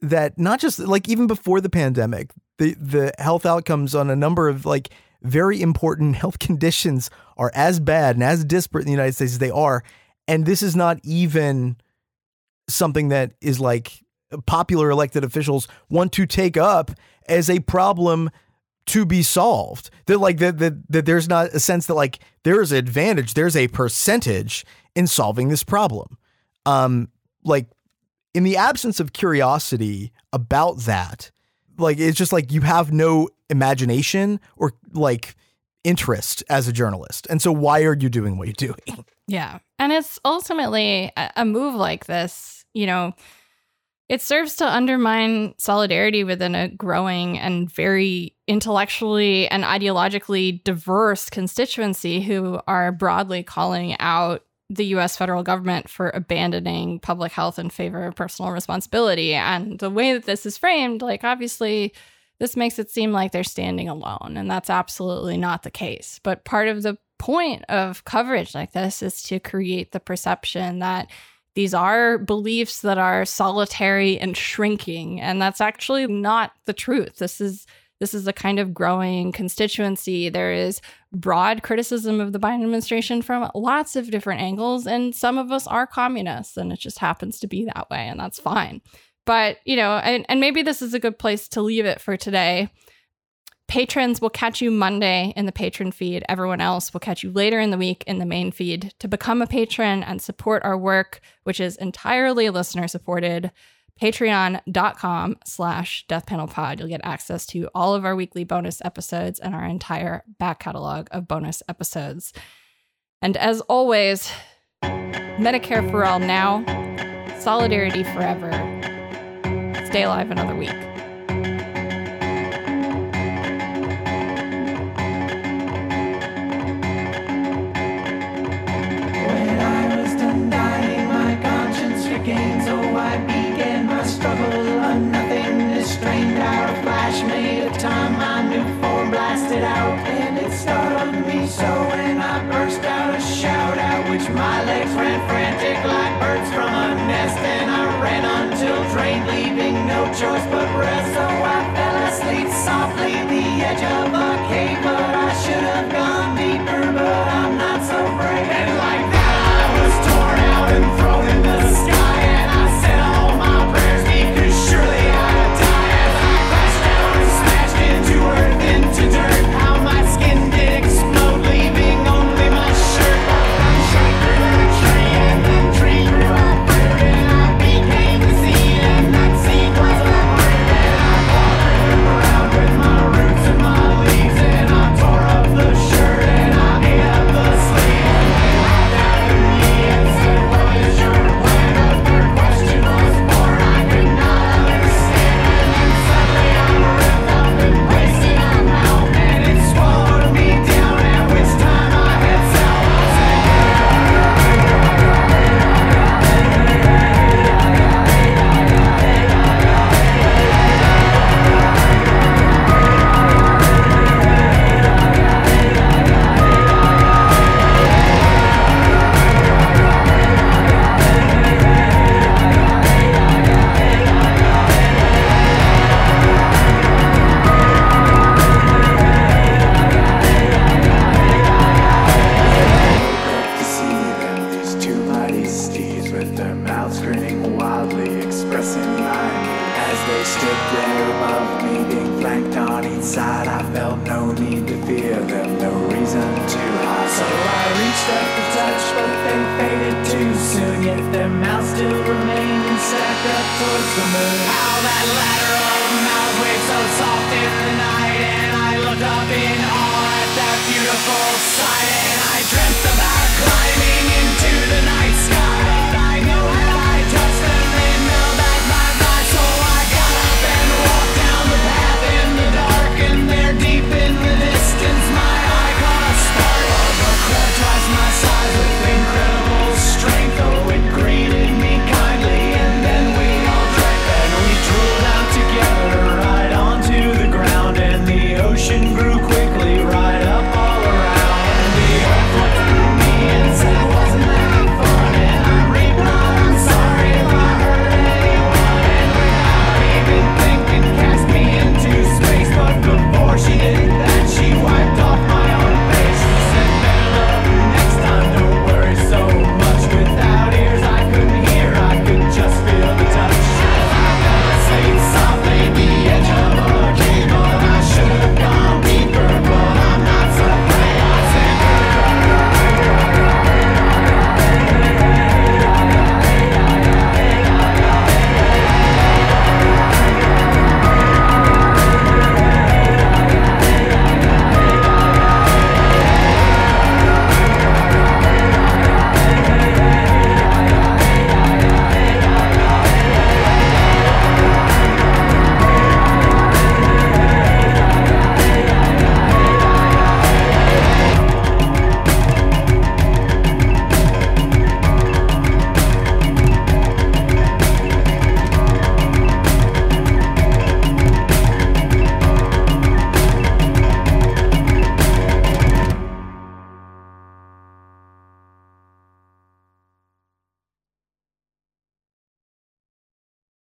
that not just like even before the pandemic, the the health outcomes on a number of like very important (laughs) health conditions are as bad and as disparate in the United States as they are. And this is not even something that is like popular elected officials want to take up as a problem to be solved. That like that that, that there's not a sense that like there is an advantage, there's a percentage in solving this problem. Um like in the absence of curiosity about that, like it's just like you have no imagination or like interest as a journalist. And so why are you doing what you're (laughs) doing? Yeah. And it's ultimately a, a move like this, you know, it serves to undermine solidarity within a growing and very intellectually and ideologically diverse constituency who are broadly calling out the US federal government for abandoning public health in favor of personal responsibility. And the way that this is framed, like, obviously, this makes it seem like they're standing alone. And that's absolutely not the case. But part of the point of coverage like this is to create the perception that these are beliefs that are solitary and shrinking. And that's actually not the truth. This is this is a kind of growing constituency. There is broad criticism of the Biden administration from lots of different angles, and some of us are communists, and it just happens to be that way, and that's fine. But, you know, and, and maybe this is a good place to leave it for today. Patrons will catch you Monday in the patron feed. Everyone else will catch you later in the week in the main feed. To become a patron and support our work, which is entirely listener supported, patreon.com slash deathpanelpod. You'll get access to all of our weekly bonus episodes and our entire back catalog of bonus episodes. And as always, Medicare for all now, solidarity forever. Stay alive another week. Which my legs ran frantic like birds from a nest, and I ran until drained, leaving no choice but rest. So I fell asleep softly, the edge of